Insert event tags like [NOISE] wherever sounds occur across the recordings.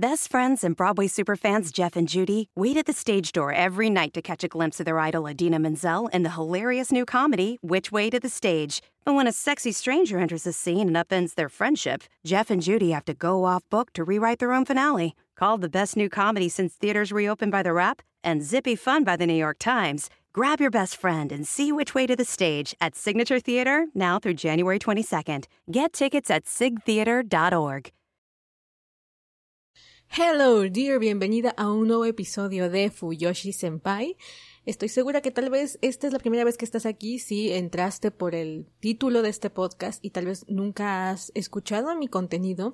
Best friends and Broadway superfans Jeff and Judy wait at the stage door every night to catch a glimpse of their idol Adina Menzel in the hilarious new comedy, Which Way to the Stage. But when a sexy stranger enters the scene and upends their friendship, Jeff and Judy have to go off book to rewrite their own finale. Called the best new comedy since theaters reopened by The Rap and zippy fun by The New York Times, grab your best friend and see Which Way to the Stage at Signature Theater now through January 22nd. Get tickets at sigtheater.org. Hello, dear, bienvenida a un nuevo episodio de Fuyoshi Senpai. Estoy segura que tal vez esta es la primera vez que estás aquí si entraste por el título de este podcast y tal vez nunca has escuchado mi contenido.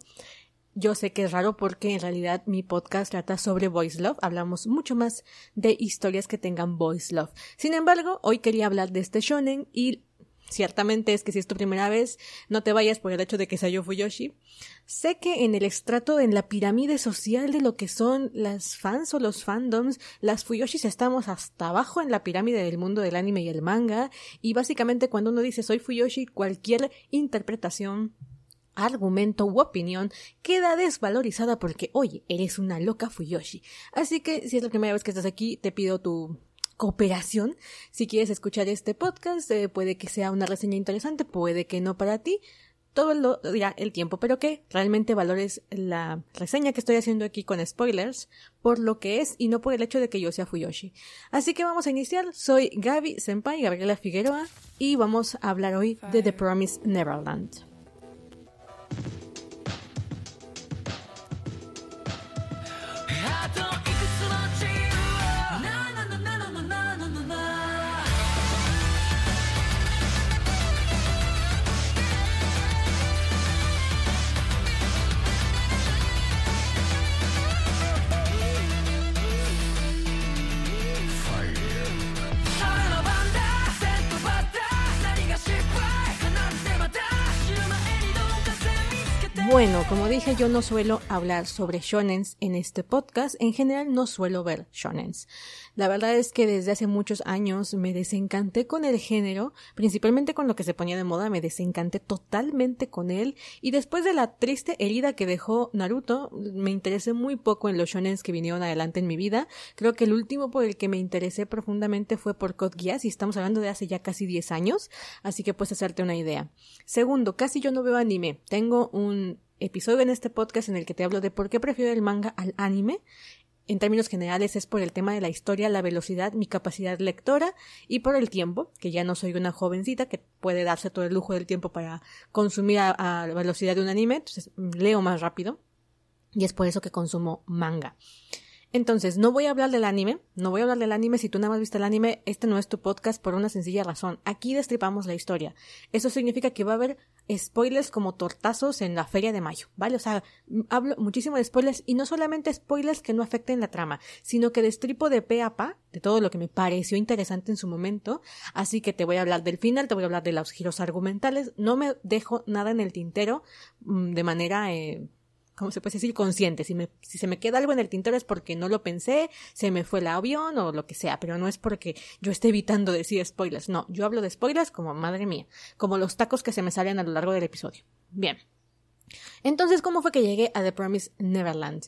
Yo sé que es raro porque en realidad mi podcast trata sobre voice love, hablamos mucho más de historias que tengan voice love. Sin embargo, hoy quería hablar de este shonen y Ciertamente es que si es tu primera vez, no te vayas por el hecho de que sea yo Fuyoshi. Sé que en el estrato, en la pirámide social de lo que son las fans o los fandoms, las Fuyoshis estamos hasta abajo en la pirámide del mundo del anime y el manga, y básicamente cuando uno dice soy Fuyoshi, cualquier interpretación argumento u opinión queda desvalorizada porque, oye, eres una loca Fuyoshi. Así que si es la primera vez que estás aquí, te pido tu cooperación. Si quieres escuchar este podcast, eh, puede que sea una reseña interesante, puede que no para ti. Todo lo dirá el tiempo, pero que realmente valores la reseña que estoy haciendo aquí con spoilers por lo que es y no por el hecho de que yo sea Fuyoshi. Así que vamos a iniciar. Soy Gaby Senpai, Gabriela Figueroa, y vamos a hablar hoy de The Promise Neverland. Bueno, como dije, yo no suelo hablar sobre shonens en este podcast. En general no suelo ver shonens. La verdad es que desde hace muchos años me desencanté con el género, principalmente con lo que se ponía de moda, me desencanté totalmente con él y después de la triste herida que dejó Naruto, me interesé muy poco en los shonens que vinieron adelante en mi vida. Creo que el último por el que me interesé profundamente fue por Code Geass y estamos hablando de hace ya casi 10 años, así que puedes hacerte una idea. Segundo, casi yo no veo anime. Tengo un episodio en este podcast en el que te hablo de por qué prefiero el manga al anime. En términos generales es por el tema de la historia, la velocidad, mi capacidad lectora y por el tiempo, que ya no soy una jovencita que puede darse todo el lujo del tiempo para consumir a, la velocidad de un anime, entonces leo más rápido y es por eso que consumo manga. Entonces, no voy a hablar del anime, no voy a hablar del anime si tú nada más viste el anime, este no es tu podcast por una sencilla razón. Aquí destripamos la historia. Eso significa que va a haber spoilers como tortazos en la feria de mayo, ¿vale? O sea, hablo muchísimo de spoilers y no solamente spoilers que no afecten la trama, sino que destripo de pe a pa de todo lo que me pareció interesante en su momento. Así que te voy a hablar del final, te voy a hablar de los giros argumentales, no me dejo nada en el tintero mm, de manera eh, ¿cómo se puede decir? Consciente. Si, me, si se me queda algo en el tintero es porque no lo pensé, se me fue el avión o lo que sea, pero no es porque yo esté evitando decir spoilers. No, yo hablo de spoilers como madre mía, como los tacos que se me salen a lo largo del episodio. Bien. Entonces, ¿cómo fue que llegué a The Promise Neverland?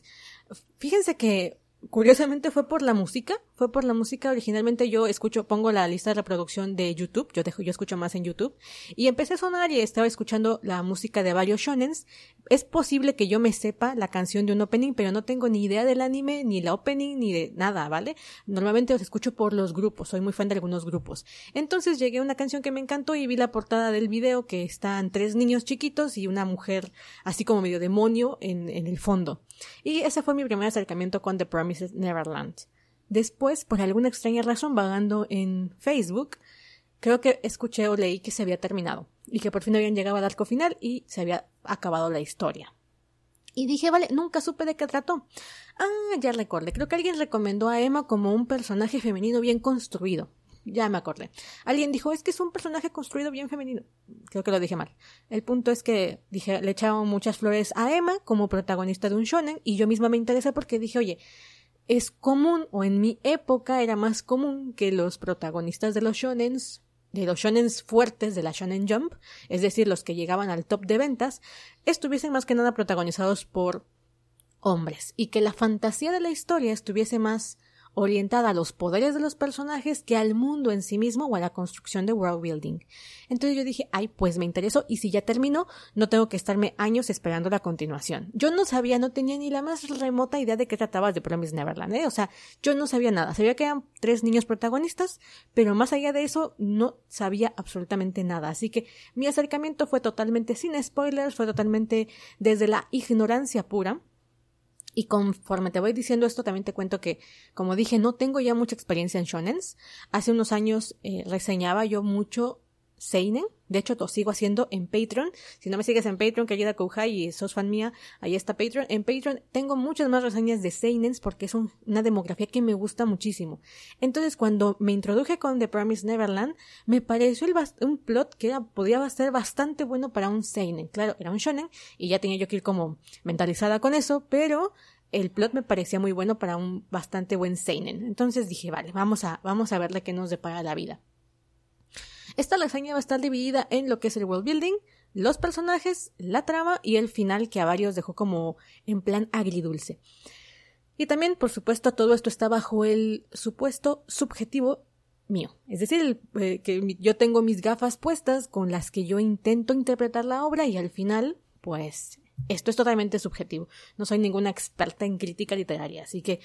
Fíjense que Curiosamente fue por la música, fue por la música. Originalmente yo escucho, pongo la lista de reproducción de YouTube, yo dejo, yo escucho más en YouTube, y empecé a sonar y estaba escuchando la música de varios shonens. Es posible que yo me sepa la canción de un opening, pero no tengo ni idea del anime, ni la opening, ni de nada, ¿vale? Normalmente los escucho por los grupos, soy muy fan de algunos grupos. Entonces llegué a una canción que me encantó y vi la portada del video que están tres niños chiquitos y una mujer así como medio demonio en, en el fondo. Y ese fue mi primer acercamiento con The Promises Neverland. Después, por alguna extraña razón, vagando en Facebook, creo que escuché o leí que se había terminado y que por fin habían llegado al arco final y se había acabado la historia. Y dije, vale, nunca supe de qué trató. Ah, ya recordé. Creo que alguien recomendó a Emma como un personaje femenino bien construido. Ya me acordé. Alguien dijo, es que es un personaje construido bien femenino. Creo que lo dije mal. El punto es que dije, le echaba muchas flores a Emma como protagonista de un shonen y yo misma me interesé porque dije, oye, es común o en mi época era más común que los protagonistas de los shonens de los shonens fuertes de la Shonen Jump, es decir, los que llegaban al top de ventas, estuviesen más que nada protagonizados por hombres y que la fantasía de la historia estuviese más orientada a los poderes de los personajes que al mundo en sí mismo o a la construcción de world building. Entonces yo dije, ay, pues me interesó y si ya terminó, no tengo que estarme años esperando la continuación. Yo no sabía, no tenía ni la más remota idea de qué trataba de Promise Neverland, ¿eh? O sea, yo no sabía nada. Sabía que eran tres niños protagonistas, pero más allá de eso no sabía absolutamente nada. Así que mi acercamiento fue totalmente sin spoilers, fue totalmente desde la ignorancia pura. Y conforme te voy diciendo esto, también te cuento que, como dije, no tengo ya mucha experiencia en shonens. Hace unos años eh, reseñaba yo mucho Seinen. De hecho, lo sigo haciendo en Patreon. Si no me sigues en Patreon, que ayuda Kouhai y sos fan mía, ahí está Patreon. En Patreon tengo muchas más reseñas de Seinens porque es una demografía que me gusta muchísimo. Entonces, cuando me introduje con The Promise Neverland, me pareció el un plot que podía ser bastante bueno para un Seinen. Claro, era un shonen y ya tenía yo que ir como mentalizada con eso, pero el plot me parecía muy bueno para un bastante buen Seinen. Entonces dije, vale, vamos a, vamos a verle qué nos depara la vida. Esta lasaña va a estar dividida en lo que es el world building, los personajes, la trama y el final que a varios dejó como en plan agridulce. Y también, por supuesto, todo esto está bajo el supuesto subjetivo mío. Es decir, eh, que yo tengo mis gafas puestas con las que yo intento interpretar la obra y al final, pues, esto es totalmente subjetivo. No soy ninguna experta en crítica literaria, así que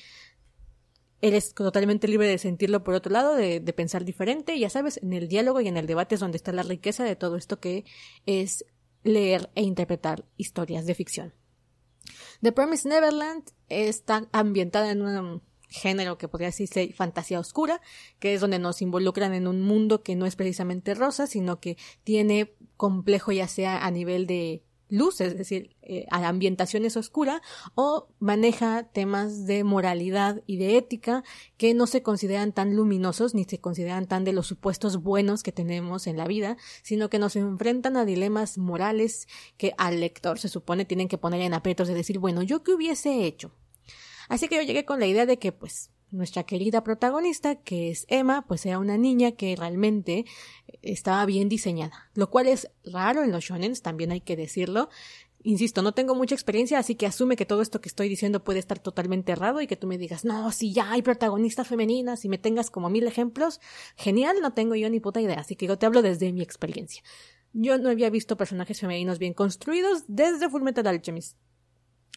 eres totalmente libre de sentirlo por otro lado, de, pensar diferente, ya sabes, en el diálogo y en el debate es donde está la riqueza de todo esto que es leer e interpretar historias de ficción. The Promised Neverland está ambientada en un género que podría decirse fantasía oscura, que es donde nos involucran en un mundo que no es precisamente rosa, sino que tiene complejo ya sea a nivel de luz, es decir, eh, a la ambientación es oscura, o maneja temas de moralidad y de ética que no se consideran tan luminosos ni se consideran tan de los supuestos buenos que tenemos en la vida, sino que nos enfrentan a dilemas morales que al lector se supone tienen que poner en aprietos de decir, bueno, ¿yo qué hubiese hecho? Así que yo llegué con la idea de que, pues, nuestra querida protagonista, que es Emma, pues era una niña que realmente estaba bien diseñada, lo cual es raro en los shonens, también hay que decirlo. Insisto, no tengo mucha experiencia, así que asume que todo esto que estoy diciendo puede estar totalmente errado y que tú me digas, no, si ya hay protagonistas femeninas y me tengas como mil ejemplos, genial, no tengo yo ni puta idea, así que yo te hablo desde mi experiencia. Yo no había visto personajes femeninos bien construidos desde Fullmetal Alchemist.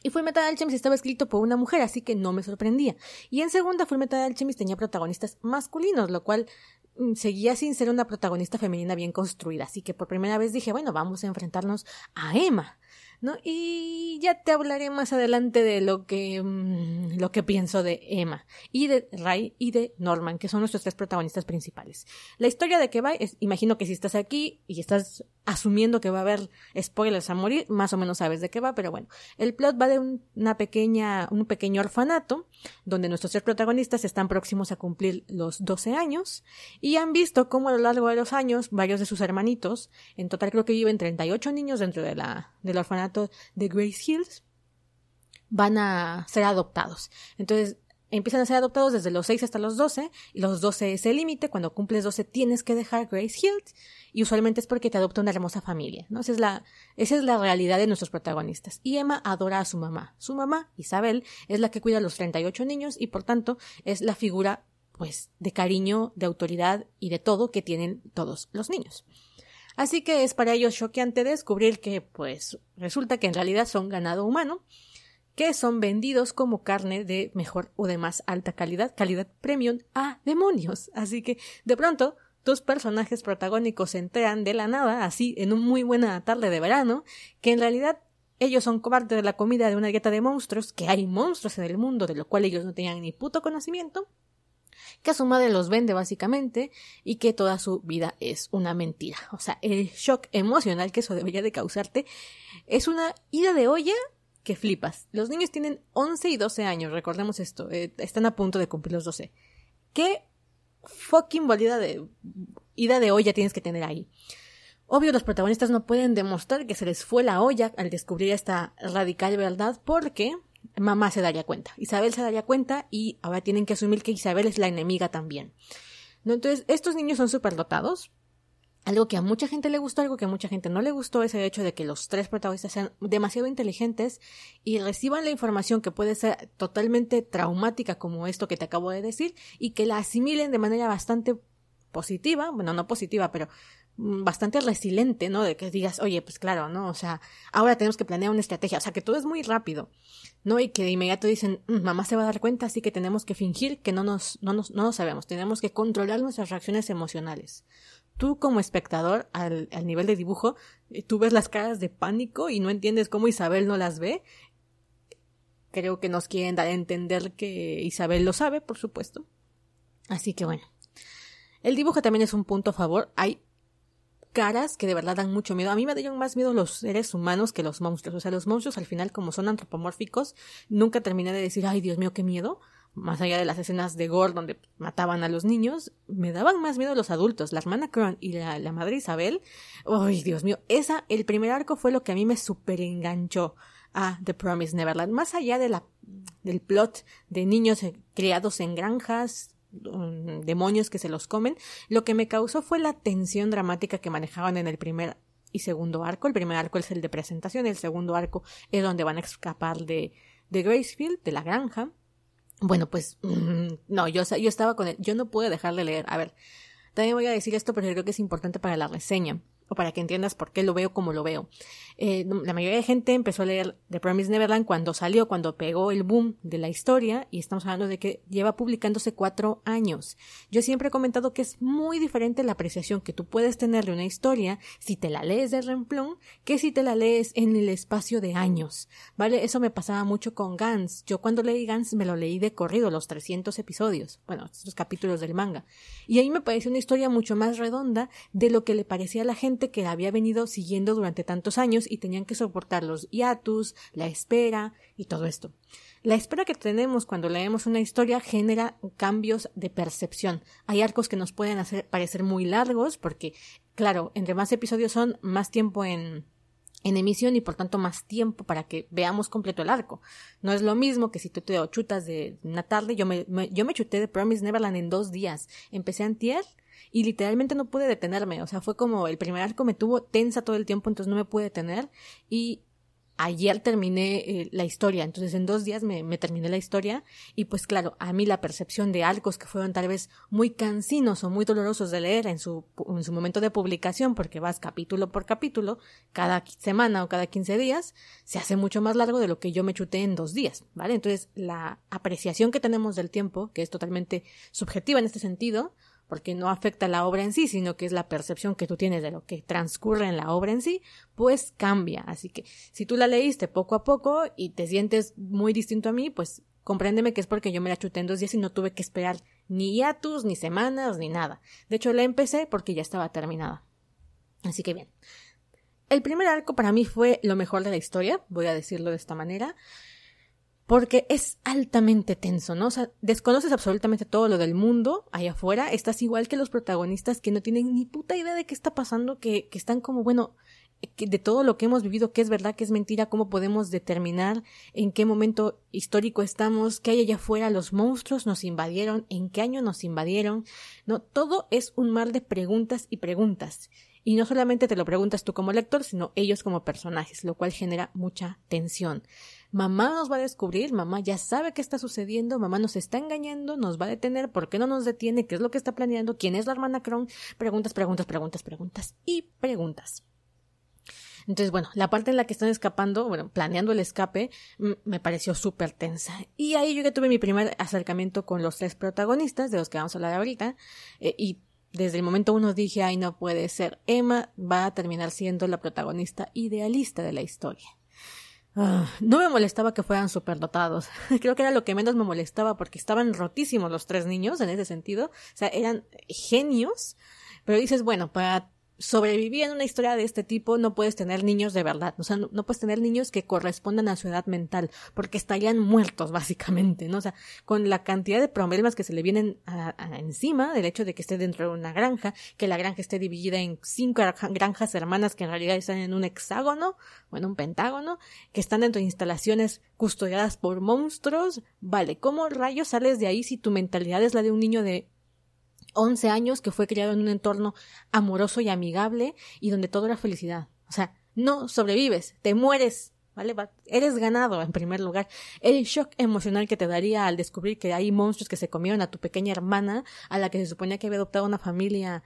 Y Fullmetal Alchemist estaba escrito por una mujer, así que no me sorprendía. Y en segunda, Fullmetal Alchemist tenía protagonistas masculinos, lo cual mm, seguía sin ser una protagonista femenina bien construida. Así que por primera vez dije, bueno, vamos a enfrentarnos a Emma. ¿No? Y ya te hablaré más adelante de lo que, mm, lo que pienso de Emma y de Ray y de Norman, que son nuestros tres protagonistas principales. La historia de que va es, imagino que si estás aquí y estás asumiendo que va a haber spoilers a morir, más o menos sabes de qué va, pero bueno, el plot va de una pequeña, un pequeño orfanato donde nuestros tres protagonistas están próximos a cumplir los 12 años y han visto cómo a lo largo de los años varios de sus hermanitos, en total creo que viven 38 niños dentro de la, del orfanato de Grace Hills, van a ser adoptados. Entonces, empiezan a ser adoptados desde los 6 hasta los 12, y los 12 es el límite, cuando cumples 12 tienes que dejar Grace Hills, y usualmente es porque te adopta una hermosa familia, ¿no? Esa es la, esa es la realidad de nuestros protagonistas. Y Emma adora a su mamá. Su mamá, Isabel, es la que cuida a los 38 niños y por tanto es la figura, pues, de cariño, de autoridad y de todo que tienen todos los niños. Así que es para ellos choqueante descubrir que, pues, resulta que en realidad son ganado humano, que son vendidos como carne de mejor o de más alta calidad, calidad premium, a demonios. Así que, de pronto, tus personajes protagónicos se enteran de la nada, así en un muy buena tarde de verano, que en realidad ellos son parte de la comida de una dieta de monstruos, que hay monstruos en el mundo de lo cual ellos no tenían ni puto conocimiento, que a su madre los vende básicamente y que toda su vida es una mentira. O sea, el shock emocional que eso debería de causarte es una ida de olla que flipas. Los niños tienen 11 y 12 años, recordemos esto, eh, están a punto de cumplir los 12. ¿Qué fucking bolida de ida de olla tienes que tener ahí? Obvio, los protagonistas no pueden demostrar que se les fue la olla al descubrir esta radical verdad porque mamá se daría cuenta, Isabel se daría cuenta y ahora tienen que asumir que Isabel es la enemiga también. ¿No? Entonces, estos niños son superdotados, algo que a mucha gente le gustó, algo que a mucha gente no le gustó es el hecho de que los tres protagonistas sean demasiado inteligentes y reciban la información que puede ser totalmente traumática como esto que te acabo de decir y que la asimilen de manera bastante positiva, bueno, no positiva, pero bastante resiliente, ¿no? De que digas, oye, pues claro, ¿no? O sea, ahora tenemos que planear una estrategia, o sea, que todo es muy rápido, ¿no? Y que de inmediato dicen, mm, mamá se va a dar cuenta, así que tenemos que fingir que no nos, no nos, no nos sabemos, tenemos que controlar nuestras reacciones emocionales tú como espectador al, nivel de dibujo, eh, tú ves las caras de pánico y no entiendes cómo Isabel no las ve. Creo que nos quieren dar a entender que Isabel lo sabe, por supuesto. Así que bueno. El dibujo también es un punto a favor. Hay caras que de verdad dan mucho miedo. A mí me dieron más miedo los seres humanos que los monstruos. O sea, los monstruos al final, como son antropomórficos, nunca terminé de decir, ay Dios mío, qué miedo más allá de las escenas de gore donde mataban a los niños, me daban más miedo los adultos, la hermana Cron y la, madre Isabel. ¡Ay, Dios mío! Esa, el primer arco fue lo que a mí me super enganchó a The Promise Neverland. Más allá de la, del plot de niños eh, criados en granjas, mm, demonios que se los comen, lo que me causó fue la tensión dramática que manejaban en el primer y segundo arco. El primer arco es el de presentación, el segundo arco es donde van a escapar de, de Gracefield, de la granja bueno, pues mm, no, yo, yo estaba con él, yo no pude dejar de leer. A ver, también voy a decir esto, pero creo que es importante para la reseña o para que entiendas por qué lo veo como lo veo. Eh, la mayoría de gente empezó a leer The Promised Neverland cuando salió, cuando pegó el boom de la historia, y estamos hablando de que lleva publicándose cuatro años. Yo siempre he comentado que es muy diferente la apreciación que tú puedes tener de una historia si te la lees de remplón que si te la lees en el espacio de años. ¿Vale? Eso me pasaba mucho con Gans. Yo cuando leí Gans me lo leí de corrido, los 300 episodios, bueno, los capítulos del manga. Y ahí me pareció una historia mucho más redonda de lo que le parecía a la gente que había venido siguiendo durante tantos años y tenían que soportar los hiatus, la espera y todo esto. La espera que tenemos cuando leemos una historia genera cambios de percepción. Hay arcos que nos pueden hacer parecer muy largos porque, claro, entre más episodios son, más tiempo en, en emisión y por tanto más tiempo para que veamos completo el arco. No es lo mismo que si tú te chutas de una tarde, yo me, chuté de Promise Neverland en dos días. Empecé antier y literalmente no pude detenerme, o sea, fue como el primer arco me tuvo tensa todo el tiempo, entonces no me pude detener y ayer terminé eh, la historia, entonces en dos días me, me, terminé la historia y pues claro, a mí la percepción de arcos que fueron tal vez muy cansinos o muy dolorosos de leer en su, en su momento de publicación, porque vas capítulo por capítulo, cada semana o cada 15 días, se hace mucho más largo de lo que yo me chuté en dos días, ¿vale? Entonces la apreciación que tenemos del tiempo, que es totalmente subjetiva en este sentido, porque no afecta la obra en sí, sino que es la percepción que tú tienes de lo que transcurre en la obra en sí, pues cambia. Así que si tú la leíste poco a poco y te sientes muy distinto a mí, pues compréndeme que es porque yo me la chuté en dos días y no tuve que esperar ni hiatus, ni semanas, ni nada. De hecho, la empecé porque ya estaba terminada. Así que bien. El primer arco para mí fue lo mejor de la historia, voy a decirlo de esta manera porque es altamente tenso, ¿no? O sea, desconoces absolutamente todo lo del mundo allá afuera, estás igual que los protagonistas que no tienen ni puta idea de qué está pasando, que, que están como, bueno, de todo lo que hemos vivido, qué es verdad, qué es mentira, cómo podemos determinar en qué momento histórico estamos, qué hay allá afuera, los monstruos nos invadieron, en qué año nos invadieron, no, todo es un mar de preguntas y preguntas. Y no solamente te lo preguntas tú como lector, sino ellos como personajes, lo cual genera mucha tensión. Mamá nos va a descubrir, mamá ya sabe qué está sucediendo, mamá nos está engañando, nos va a detener, ¿por qué no nos detiene? ¿Qué es lo que está planeando? ¿Quién es la hermana Cron? Preguntas, preguntas, preguntas, preguntas y preguntas. Entonces, bueno, la parte en la que están escapando, bueno, planeando el escape, me pareció súper tensa. Y ahí yo ya tuve mi primer acercamiento con los tres protagonistas, de los que vamos a hablar ahorita, eh, y desde el momento uno dije, ay, no puede ser. Emma va a terminar siendo la protagonista idealista de la historia. Ah, no me molestaba que fueran superdotados. [LAUGHS] Creo que era lo que menos me molestaba porque estaban rotísimos los tres niños en ese sentido. O sea, eran genios. Pero dices, bueno, para sobrevivir en una historia de este tipo no puedes tener niños de verdad, o sea, no, puedes tener niños que correspondan a su edad mental, porque estarían muertos [LAUGHS] básicamente, ¿no? O sea, con la cantidad de problemas que se le vienen a, encima del hecho de que esté dentro de una granja, que la granja esté dividida en cinco granjas hermanas que en realidad están en un hexágono o en un pentágono, que están dentro de instalaciones custodiadas por monstruos, vale, ¿cómo rayos sales de ahí si tu mentalidad es la de un niño de 11 años que fue criado en un entorno amoroso y amigable y donde todo era felicidad. O sea, no sobrevives, te mueres, ¿vale? Eres ganado en primer lugar. El shock emocional que te daría al descubrir que hay monstruos que se comieron a tu pequeña hermana, a la que se suponía que había adoptado una familia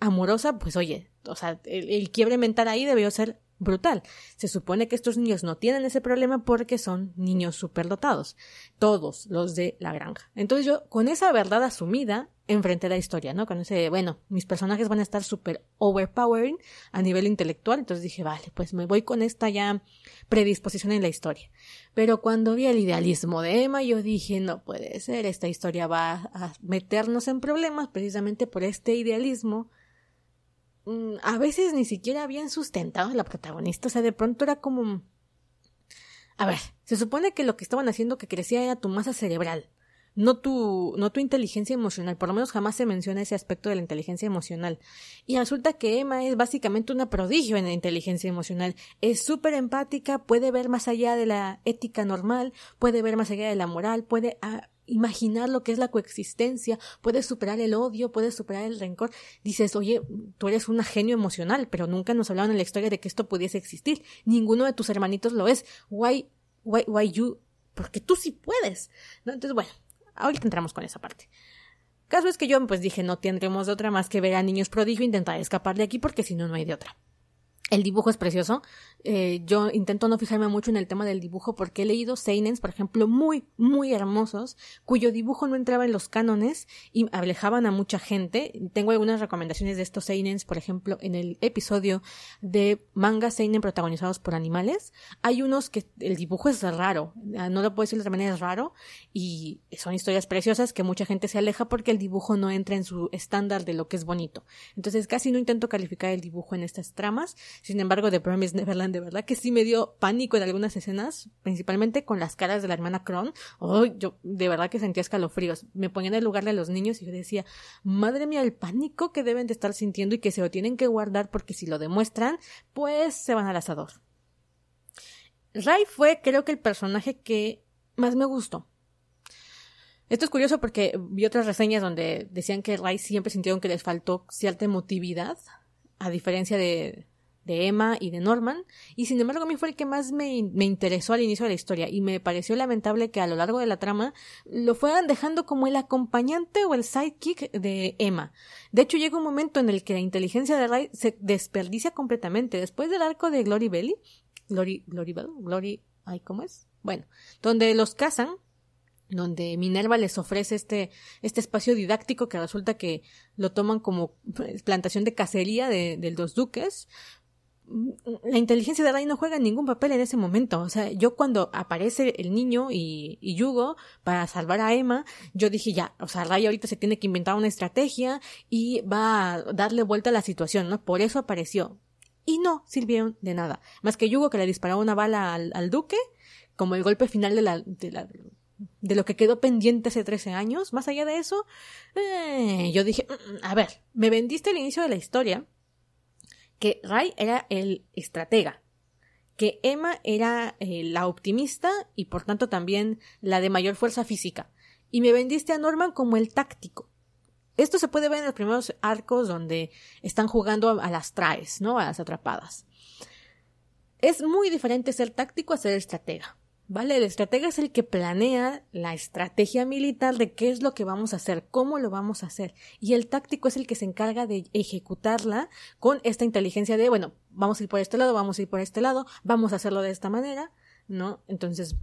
amorosa, pues oye, o sea, el, el quiebre mental ahí debió ser brutal. Se supone que estos niños no tienen ese problema porque son niños superdotados. Todos los de la granja. Entonces yo, con esa verdad asumida, enfrenté la historia, ¿no? Con ese, bueno, mis personajes van a estar súper overpowering a nivel intelectual. Entonces dije, vale, pues me voy con esta ya predisposición en la historia. Pero cuando vi el idealismo de Emma, yo dije, no puede ser, esta historia va a meternos en problemas precisamente por este idealismo a veces ni siquiera habían sustentado a la protagonista, o sea, de pronto era como... A ver, se supone que lo que estaban haciendo que crecía era tu masa cerebral, no tu, no tu inteligencia emocional, por lo menos jamás se menciona ese aspecto de la inteligencia emocional. Y resulta que Emma es básicamente una prodigio en la inteligencia emocional, es súper empática, puede ver más allá de la ética normal, puede ver más allá de la moral, puede ah, imaginar lo que es la coexistencia, puedes superar el odio, puedes superar el rencor. Dices, oye, tú eres un genio emocional, pero nunca nos hablaban en la historia de que esto pudiese existir. Ninguno de tus hermanitos lo es. Why, why, why you? Porque tú sí puedes. ¿No? Entonces, bueno, ahorita entramos con esa parte. Caso es que yo pues dije, no tendremos otra más que ver a niños prodigio intentar escapar de aquí porque si no, no hay de otra. El dibujo es precioso. Eh, yo intento no fijarme mucho en el tema del dibujo porque he leído seinens, por ejemplo, muy, muy hermosos, cuyo dibujo no entraba en los cánones y alejaban a mucha gente. Tengo algunas recomendaciones de estos seinens, por ejemplo, en el episodio de manga seinen protagonizados por animales. Hay unos que el dibujo es raro, ah, no lo puedo decir de otra manera, es raro y son historias preciosas que mucha gente se aleja porque el dibujo no entra en su estándar de lo que es bonito. Entonces casi no intento calificar el dibujo en estas tramas sin embargo, The Promised Neverland, de verdad que sí me dio pánico en algunas escenas, principalmente con las caras de la hermana Kron. Oh, yo de verdad que sentía escalofríos. Me ponía en el lugar de los niños y yo decía, madre mía, el pánico que deben de estar sintiendo y que se lo tienen que guardar porque si lo demuestran, pues se van al asador. Rai fue, creo que, el personaje que más me gustó. Esto es curioso porque vi otras reseñas donde decían que Rai siempre sintieron que les faltó cierta emotividad, a diferencia de, de Emma y de Norman, y sin embargo a mí fue el que más me, me, interesó al inicio de la historia, y me pareció lamentable que a lo largo de la trama lo fueran dejando como el acompañante o el sidekick de Emma. De hecho, llega un momento en el que la inteligencia de Ray se desperdicia completamente. Después del arco de Glory Belly, Glory, Glory Bell, Glory, ay, ¿cómo es? Bueno, donde los cazan, donde Minerva les ofrece este, este espacio didáctico que resulta que lo toman como plantación de cacería de, de los duques, la inteligencia de Ray no juega ningún papel en ese momento. O sea, yo cuando aparece el niño y, Yugo para salvar a Emma, yo dije ya, o sea, Ray ahorita se tiene que inventar una estrategia y va a darle vuelta a la situación, ¿no? Por eso apareció. Y no sirvieron de nada. Más que Yugo que le disparó una bala al, al duque, como el golpe final de la, de la, de lo que quedó pendiente hace 13 años. Más allá de eso, eh, yo dije, mm, mm, a ver, me vendiste el inicio de la historia que Ray era el estratega, que Emma era eh, la optimista y por tanto también la de mayor fuerza física, y me vendiste a Norman como el táctico. Esto se puede ver en los primeros arcos donde están jugando a las traes, ¿no? A las atrapadas. Es muy diferente ser táctico a ser estratega. ¿Vale? El estratega es el que planea la estrategia militar de qué es lo que vamos a hacer, cómo lo vamos a hacer. Y el táctico es el que se encarga de ejecutarla con esta inteligencia de, bueno, vamos a ir por este lado, vamos a ir por este lado, vamos a hacerlo de esta manera, ¿no? Entonces,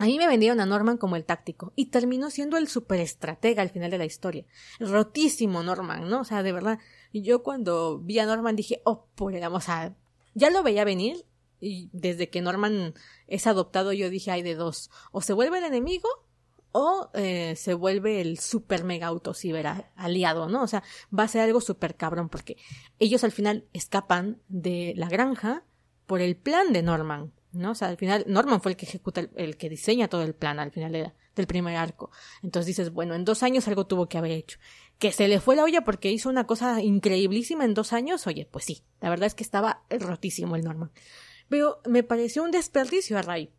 ahí me vendieron a Norman como el táctico y terminó siendo el superestratega al final de la historia. Rotísimo Norman, ¿no? O sea, de verdad, yo cuando vi a Norman dije, oh, por el sea, ya lo veía venir y desde que Norman es adoptado yo dije hay de dos o se vuelve el enemigo o eh, se vuelve el super mega autociber aliado, ¿no? O sea, va a ser algo super cabrón porque ellos al final escapan de la granja por el plan de Norman, ¿no? O sea, al final Norman fue el que ejecuta, el, que diseña todo el plan al final del primer arco. Entonces dices, bueno, en dos años algo tuvo que haber hecho. Que se le fue la olla porque hizo una cosa increíblísima en dos años, oye, pues sí, la verdad es que estaba rotísimo el Norman pero me pareció un desperdicio a Ray.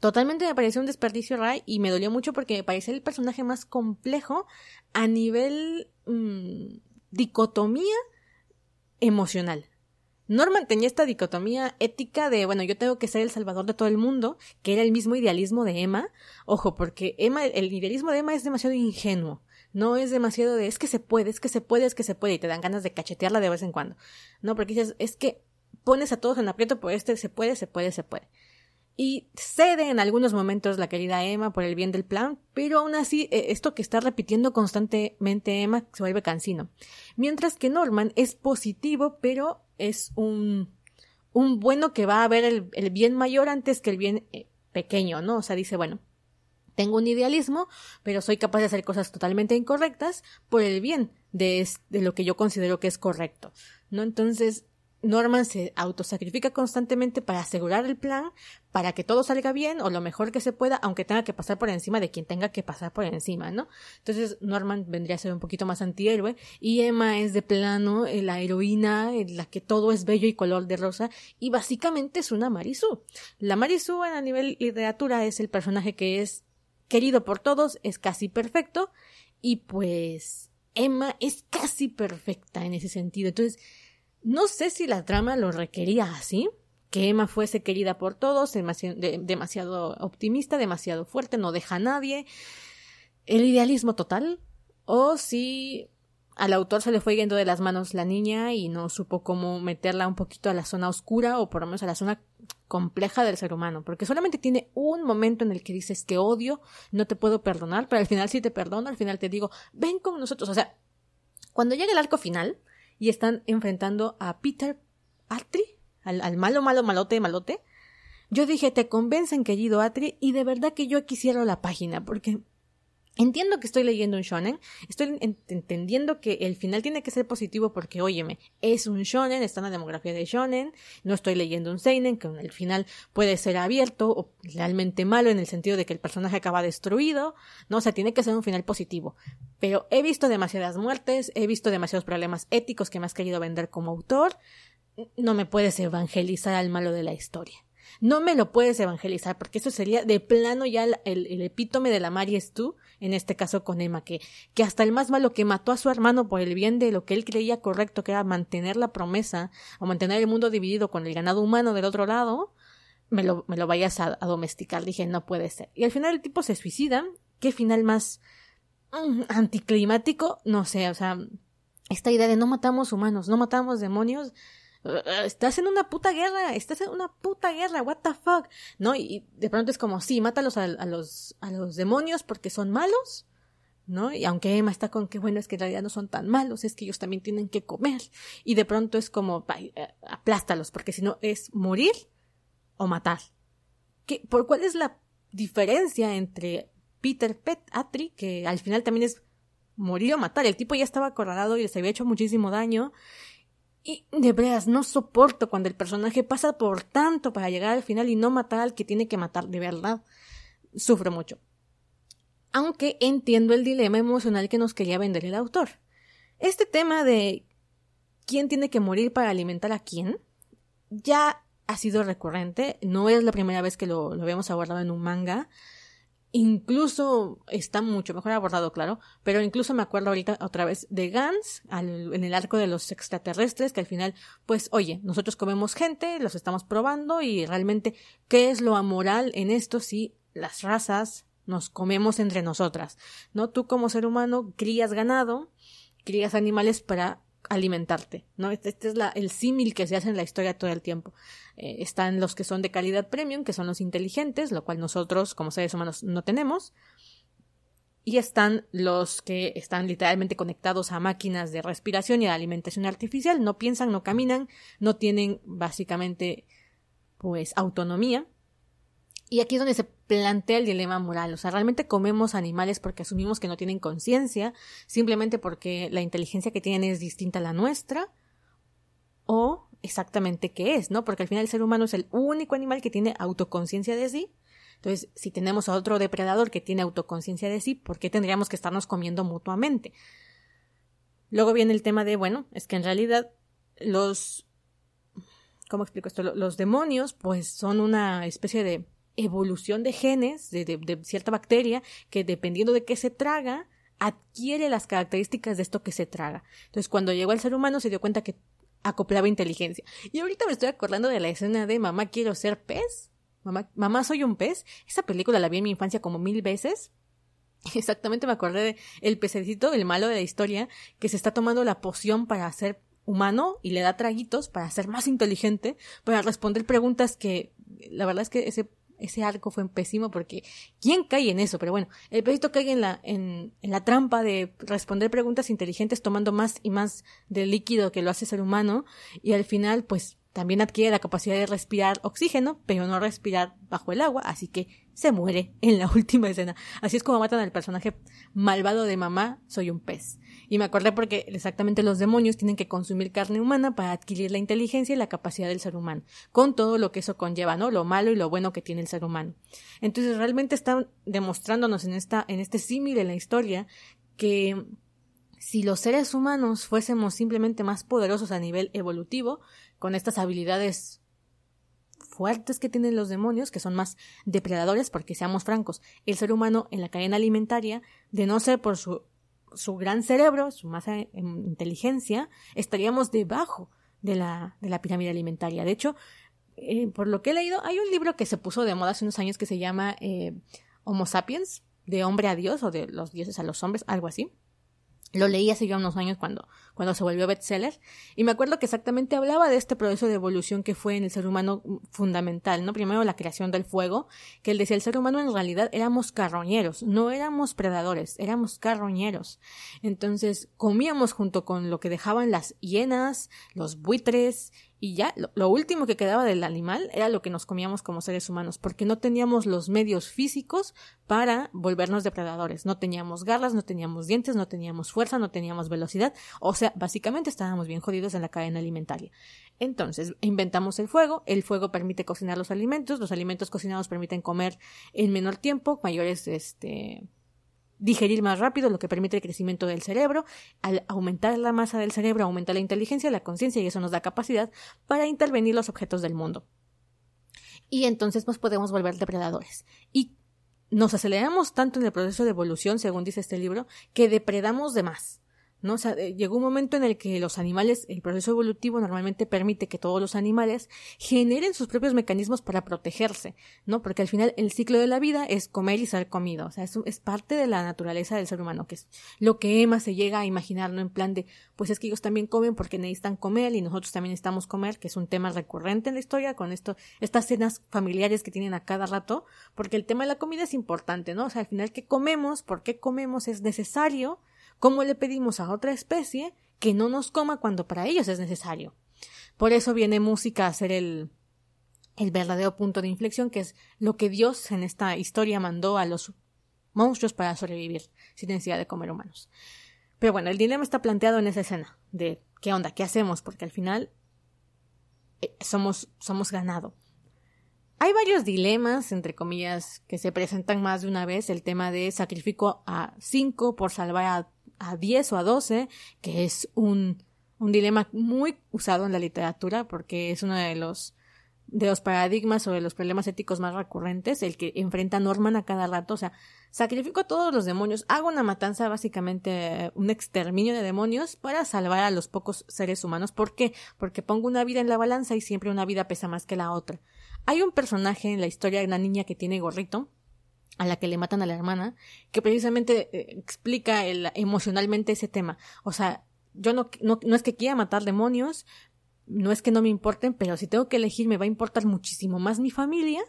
Totalmente me pareció un desperdicio Ray y me dolió mucho porque me parecía el personaje más complejo a nivel mm, dicotomía emocional. Norman tenía esta dicotomía ética de, bueno, yo tengo que ser el salvador de todo el mundo, que era el mismo idealismo de Emma. Ojo, porque Emma, el idealismo de Emma es demasiado ingenuo. No es demasiado de, es que se puede, es que se puede, es que se puede, y te dan ganas de cachetearla de vez en cuando. No, porque dices, es que pones a todos en aprieto por este, se puede, se puede, se puede y cede en algunos momentos la querida Emma por el bien del plan, pero aún así eh, esto que está repitiendo constantemente Emma se vuelve cansino. Mientras que Norman es positivo, pero es un, un bueno que va a ver el, bien mayor antes que el bien eh, pequeño, ¿no? O sea, dice, bueno, tengo un idealismo, pero soy capaz de hacer cosas totalmente incorrectas por el bien de, de lo que yo considero que es correcto, ¿no? Entonces, Norman se autosacrifica constantemente para asegurar el plan, para que todo salga bien o lo mejor que se pueda, aunque tenga que pasar por encima de quien tenga que pasar por encima, ¿no? Entonces Norman vendría a ser un poquito más antihéroe y Emma es de plano eh, la heroína en la que todo es bello y color de rosa y básicamente es una Marisú. La Marisú a nivel literatura es el personaje que es querido por todos, es casi perfecto y pues Emma es casi perfecta en ese sentido. Entonces, no sé si la trama lo requería así, que Emma fuese querida por todos, demasiado, optimista, demasiado fuerte, no deja a nadie, el idealismo total, o si al autor se le fue yendo de las manos la niña y no supo cómo meterla un poquito a la zona oscura o por lo menos a la zona compleja del ser humano, porque solamente tiene un momento en el que dices que odio, no te puedo perdonar, pero al final sí te perdono, al final te digo, ven con nosotros, o sea, cuando llega el arco final, y están enfrentando a Peter Atri, al, malo, malo, malote, malote. Yo dije, te convencen, querido Atri, y de verdad que yo quisiera la página, porque Entiendo que estoy leyendo un shonen, estoy entendiendo que el final tiene que ser positivo porque, óyeme, es un shonen, está en la demografía de shonen, no estoy leyendo un seinen, que el final puede ser abierto o realmente malo en el sentido de que el personaje acaba destruido, no, o sea, tiene que ser un final positivo. Pero he visto demasiadas muertes, he visto demasiados problemas éticos que me has querido vender como autor, no me puedes evangelizar al malo de la historia. No me lo puedes evangelizar porque eso sería de plano ya el, epítome de la Mari es tú, en este caso con Emma, que, que hasta el más malo que mató a su hermano por el bien de lo que él creía correcto, que era mantener la promesa o mantener el mundo dividido con el ganado humano del otro lado, me lo, me lo vayas a, domesticar. Dije, no puede ser. Y al final el tipo se suicida. ¿Qué final más mm, anticlimático? No sé, o sea, esta idea de no matamos humanos, no matamos demonios, estás en una puta guerra, estás en una puta guerra, what the fuck, ¿no? Y de pronto es como, sí, mátalos a, los, a los demonios porque son malos, ¿no? Y aunque Emma está con que, bueno, es que en realidad no son tan malos, es que ellos también tienen que comer. Y de pronto es como, eh, aplástalos, porque si no es morir o matar. ¿Qué, ¿Por cuál es la diferencia entre Peter Pet Atri, que al final también es morir o matar? El tipo ya estaba acorralado y les había hecho muchísimo daño y de veras, no soporto cuando el personaje pasa por tanto para llegar al final y no matar al que tiene que matar, de verdad. Sufro mucho. Aunque entiendo el dilema emocional que nos quería vender el autor. Este tema de quién tiene que morir para alimentar a quién ya ha sido recurrente. No es la primera vez que lo, lo habíamos abordado en un manga. Incluso está mucho mejor abordado, claro, pero incluso me acuerdo ahorita otra vez de Gans en el arco de los extraterrestres, que al final, pues, oye, nosotros comemos gente, los estamos probando y realmente, ¿qué es lo amoral en esto si las razas nos comemos entre nosotras? ¿No? Tú como ser humano crías ganado, crías animales para alimentarte, ¿no? Este, este es la, el símil que se hace en la historia todo el tiempo. Eh, están los que son de calidad premium, que son los inteligentes, lo cual nosotros como seres humanos no tenemos. Y están los que están literalmente conectados a máquinas de respiración y de alimentación artificial, no piensan, no caminan, no tienen básicamente pues autonomía y aquí es donde se plantea el dilema moral. O sea, realmente comemos animales porque asumimos que no tienen conciencia, simplemente porque la inteligencia que tienen es distinta a la nuestra, o exactamente qué es, ¿no? Porque al final el ser humano es el único animal que tiene autoconciencia de sí. Entonces, si tenemos a otro depredador que tiene autoconciencia de sí, ¿por qué tendríamos que estarnos comiendo mutuamente? Luego viene el tema de, bueno, es que en realidad los ¿cómo explico esto? Los demonios, pues son una especie de evolución de genes de, cierta bacteria que dependiendo de qué se traga, adquiere las características de esto que se traga. Entonces, cuando llegó al ser humano se dio cuenta que acoplaba inteligencia. Y ahorita me estoy acordando de la escena de Mamá quiero ser pez. Mamá, mamá soy un pez. Esa película la vi en mi infancia como mil veces. [LAUGHS] Exactamente me acordé de el pececito, el malo de la historia, que se está tomando la poción para ser humano y le da traguitos para ser más inteligente, para responder preguntas que la verdad es que ese ese arco fue pésimo porque ¿quién cae en eso? Pero bueno, el pececito cae en la, en, en, la trampa de responder preguntas inteligentes tomando más y más del líquido que lo hace ser humano y al final pues también adquiere la capacidad de respirar oxígeno, pero no respirar bajo el agua, así que se muere en la [LAUGHS] última escena. Así es como matan al personaje malvado de mamá, soy un pez. Y me acordé porque exactamente los demonios tienen que consumir carne humana para adquirir la inteligencia y la capacidad del ser humano, con todo lo que eso conlleva, ¿no? Lo malo y lo bueno que tiene el ser humano. Entonces realmente están demostrándonos en esta, en este símil de la historia que si los seres humanos fuésemos simplemente más poderosos a nivel evolutivo, con estas habilidades fuertes que tienen los demonios, que son más depredadores, porque seamos francos, el ser humano en la cadena alimentaria, de no ser por su, su gran cerebro, su masa en inteligencia, estaríamos debajo de la, de la pirámide alimentaria. De hecho, eh, por lo que he leído, hay un libro que se puso de moda hace unos años que se llama eh, Homo sapiens, de hombre a Dios o de los dioses a los hombres, algo así. Lo leí hace ya unos años cuando, cuando se volvió bestseller. Y me acuerdo que exactamente hablaba de este proceso de evolución que fue en el ser humano fundamental, ¿no? Primero la creación del fuego, que él decía, el ser humano en realidad éramos carroñeros, no éramos predadores, éramos carroñeros. Entonces, comíamos junto con lo que dejaban las hienas, los buitres, y ya lo, último que quedaba del animal era lo que nos comíamos como seres humanos, porque no teníamos los medios físicos para volvernos depredadores. No teníamos garras, no teníamos dientes, no teníamos fuerza, no teníamos velocidad, o sea, básicamente estábamos bien jodidos en la cadena alimentaria. Entonces, inventamos el fuego, el fuego permite cocinar los alimentos, los alimentos cocinados permiten comer en menor tiempo, mayores este digerir más rápido, lo que permite el crecimiento del cerebro. Al aumentar la masa del cerebro, aumenta la inteligencia, la conciencia y eso nos da capacidad para intervenir los objetos del mundo. Y entonces nos podemos volver depredadores. Y nos aceleramos tanto en el proceso de evolución, según dice este libro, que depredamos de más. ¿No? O sea, eh, llegó un momento en el que los animales, el proceso evolutivo normalmente permite que todos los animales generen sus propios mecanismos para protegerse, ¿no? Porque al final el ciclo de la vida es comer y ser comido, o sea, es, es parte de la naturaleza del ser humano, que es lo que Emma se llega a imaginar, ¿no? En plan de, pues es que ellos también comen porque necesitan comer y nosotros también necesitamos comer, que es un tema recurrente en la historia con esto, estas cenas familiares que tienen a cada rato, porque el tema de la comida es importante, ¿no? O sea, al final, ¿qué comemos? ¿Por qué comemos? Es necesario ¿Cómo le pedimos a otra especie que no nos coma cuando para ellos es necesario? Por eso viene música a ser el, el verdadero punto de inflexión, que es lo que Dios en esta historia mandó a los monstruos para sobrevivir sin necesidad de comer humanos. Pero bueno, el dilema está planteado en esa escena de qué onda, qué hacemos, porque al final eh, somos, somos ganado. Hay varios dilemas, entre comillas, que se presentan más de una vez. El tema de sacrifico a cinco por salvar a a 10 o a 12, que es un, un dilema muy usado en la literatura porque es uno de los de los paradigmas o de los problemas éticos más recurrentes, el que enfrenta Norman a cada rato, o sea, sacrifico a todos los demonios, hago una matanza, básicamente un exterminio de demonios para salvar a los pocos seres humanos. ¿Por qué? Porque pongo una vida en la balanza y siempre una vida pesa más que la otra. Hay un personaje en la historia de una niña que tiene gorrito, a la que le matan a la hermana, que precisamente eh, explica el, emocionalmente ese tema. O sea, yo no, no, no es que quiera matar demonios, no es que no me importen, pero si tengo que elegir me va a importar muchísimo más mi familia,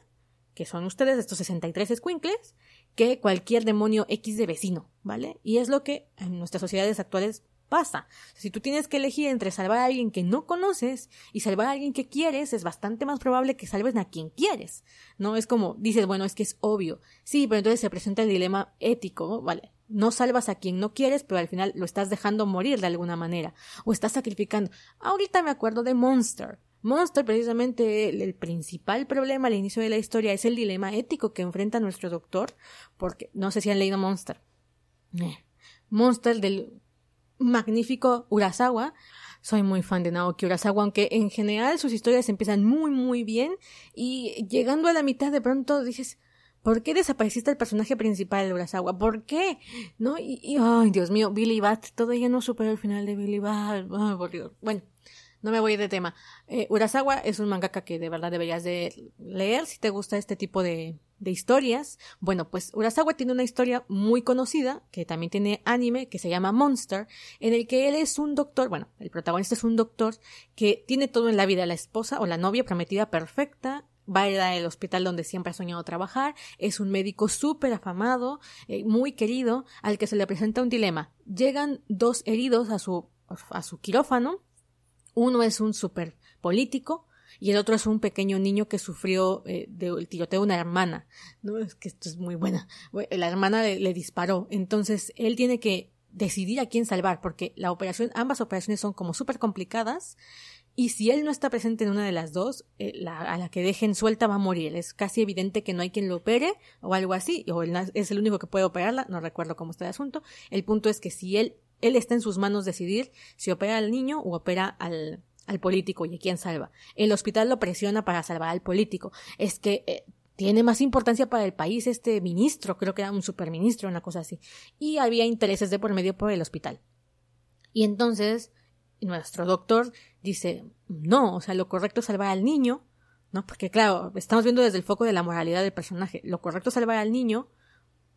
que son ustedes, estos 63 escuincles, que cualquier demonio X de vecino, ¿vale? Y es lo que en nuestras sociedades actuales pasa. Si tú tienes que elegir entre salvar a alguien que no conoces y salvar a alguien que quieres, es bastante más probable que salves a quien quieres. No es como dices, bueno, es que es obvio. Sí, pero entonces se presenta el dilema ético, ¿vale? No salvas a quien no quieres, pero al final lo estás dejando morir de alguna manera. O estás sacrificando. Ahorita me acuerdo de Monster. Monster, precisamente, el, principal problema al inicio de la historia es el dilema ético que enfrenta nuestro doctor, porque no sé si han leído Monster. Eh. Monster del magnífico Urasawa Soy muy fan de Naoki Urasawa, aunque en general sus historias empiezan muy muy bien y llegando a la mitad de pronto dices, ¿por qué desapareciste el personaje principal de Urasawa? ¿Por qué? ¿No? Y, ay, Dios mío, Billy Bat, todavía no superó el final de Billy Bat. Bueno, no me voy de tema. Eh, Urasawa es un mangaka que de verdad deberías de leer si te gusta este tipo de, de historias. Bueno, pues Urasawa tiene una historia muy conocida, que también tiene anime, que se llama Monster, en el que él es un doctor, bueno, el protagonista es un doctor que tiene todo en la vida, la esposa o la novia prometida perfecta, va a ir al hospital donde siempre ha soñado trabajar, es un médico súper afamado, eh, muy querido, al que se le presenta un dilema. Llegan dos heridos a su, a su quirófano, uno es un súper político y el otro es un pequeño niño que sufrió eh, del tiroteo de una hermana. No, es que esto es muy buena. La hermana le, disparó. Entonces él tiene que decidir a quién salvar porque la operación, ambas operaciones son como súper complicadas y si él no está presente en una de las dos, eh, la, a la que dejen suelta va a morir. Es casi evidente que no hay quien lo opere o algo así, o él es el único que puede operarla, no recuerdo cómo está el asunto. El punto es que si él él está en sus manos decidir si opera al niño o opera al, al político y a quién salva. El hospital lo presiona para salvar al político. Es que eh, tiene más importancia para el país este ministro, creo que era un superministro, una cosa así. Y había intereses de por medio por el hospital. Y entonces nuestro doctor dice, no, o sea, lo correcto es salvar al niño, ¿no? Porque claro, estamos viendo desde el foco de la moralidad del personaje. Lo correcto es salvar al niño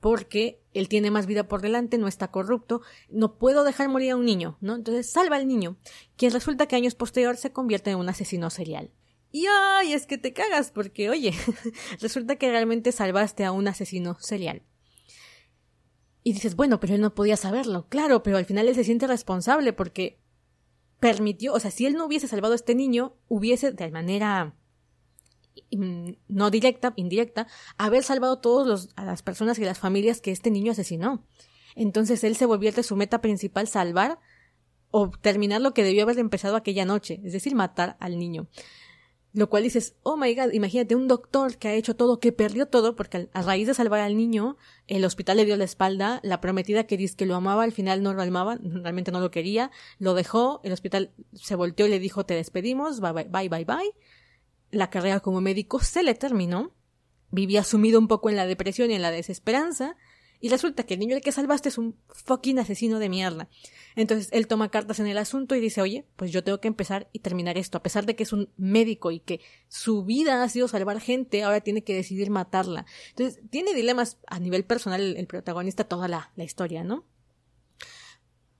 porque él tiene más vida por delante, no está corrupto, no puedo dejar morir a un niño, ¿no? Entonces salva al niño, quien resulta que años posterior se convierte en un asesino serial. Y ay, es que te cagas, porque oye, [LAUGHS] resulta que realmente salvaste a un asesino serial. Y dices, bueno, pero él no podía saberlo, claro, pero al final él se siente responsable porque permitió, o sea, si él no hubiese salvado a este niño, hubiese de manera no directa, indirecta, haber salvado todos a las personas y las familias que este niño asesinó. Entonces él se volvió su meta principal salvar o terminar lo que debió haber empezado aquella noche, es decir, matar al niño. Lo cual dices, oh my god, imagínate un doctor que ha hecho todo, que perdió todo, porque a raíz de salvar al niño, el hospital le dio la espalda, la prometida que dice que lo amaba, al final no lo amaba, realmente no lo quería, lo dejó, el hospital se volteó y le dijo, te despedimos, bye bye bye bye, bye la carrera como médico se le terminó, vivía sumido un poco en la depresión y en la desesperanza, y resulta que el niño al que salvaste es un fucking asesino de mierda. Entonces él toma cartas en el asunto y dice, oye, pues yo tengo que empezar y terminar esto. A pesar de que es un médico y que su vida ha sido salvar gente, ahora tiene que decidir matarla. Entonces tiene dilemas a nivel personal el, protagonista toda la, la, historia, ¿no?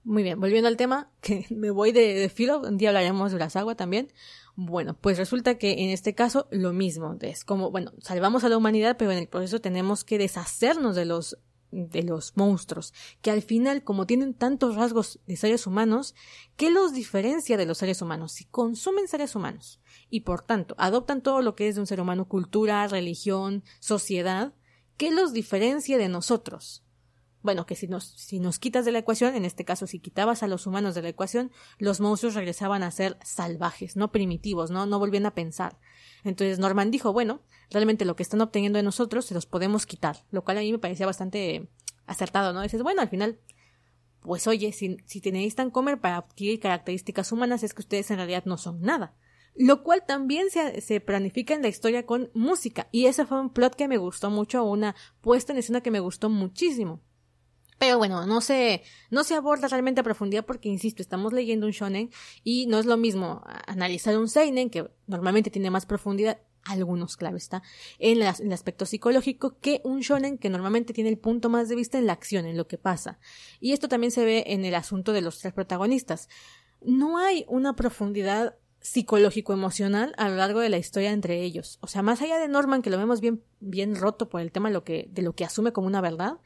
Muy bien, volviendo al tema, [LAUGHS] que me voy de, de filo, un día hablaremos de las aguas también. Bueno, pues resulta que en este caso lo mismo, es como, bueno, salvamos a la humanidad, pero en el proceso tenemos que deshacernos de los de los monstruos, que al final, como tienen tantos rasgos de seres humanos, ¿qué los diferencia de los seres humanos? Si consumen seres humanos y por tanto adoptan todo lo que es de un ser humano, cultura, religión, sociedad, ¿qué los diferencia de nosotros? Bueno, que si nos, si nos quitas de la ecuación, en este caso si quitabas a los humanos de la ecuación, los monstruos regresaban a ser salvajes, no primitivos, no, no volvían a pensar. Entonces Norman dijo, bueno, realmente lo que están obteniendo de nosotros se los podemos quitar, lo cual a mí me parecía bastante acertado, ¿no? Dices, bueno, al final, pues oye, si, si te necesitan comer para adquirir características humanas, es que ustedes en realidad no son nada. Lo cual también se, se planifica en la historia con música. Y ese fue un plot que me gustó mucho, una puesta en escena que me gustó muchísimo. Pero bueno, no se, no se aborda realmente a profundidad porque, insisto, estamos leyendo un shonen y no es lo mismo analizar un seinen, que normalmente tiene más profundidad, algunos, claro está, en, el aspecto psicológico, que un shonen que normalmente tiene el punto más de vista en la acción, en lo que pasa. Y esto también se ve en el asunto de los tres protagonistas. No hay una profundidad psicológico-emocional a lo largo de la historia entre ellos. O sea, más allá de Norman, que lo vemos bien, bien roto por el tema de lo que, de lo que asume como una verdad,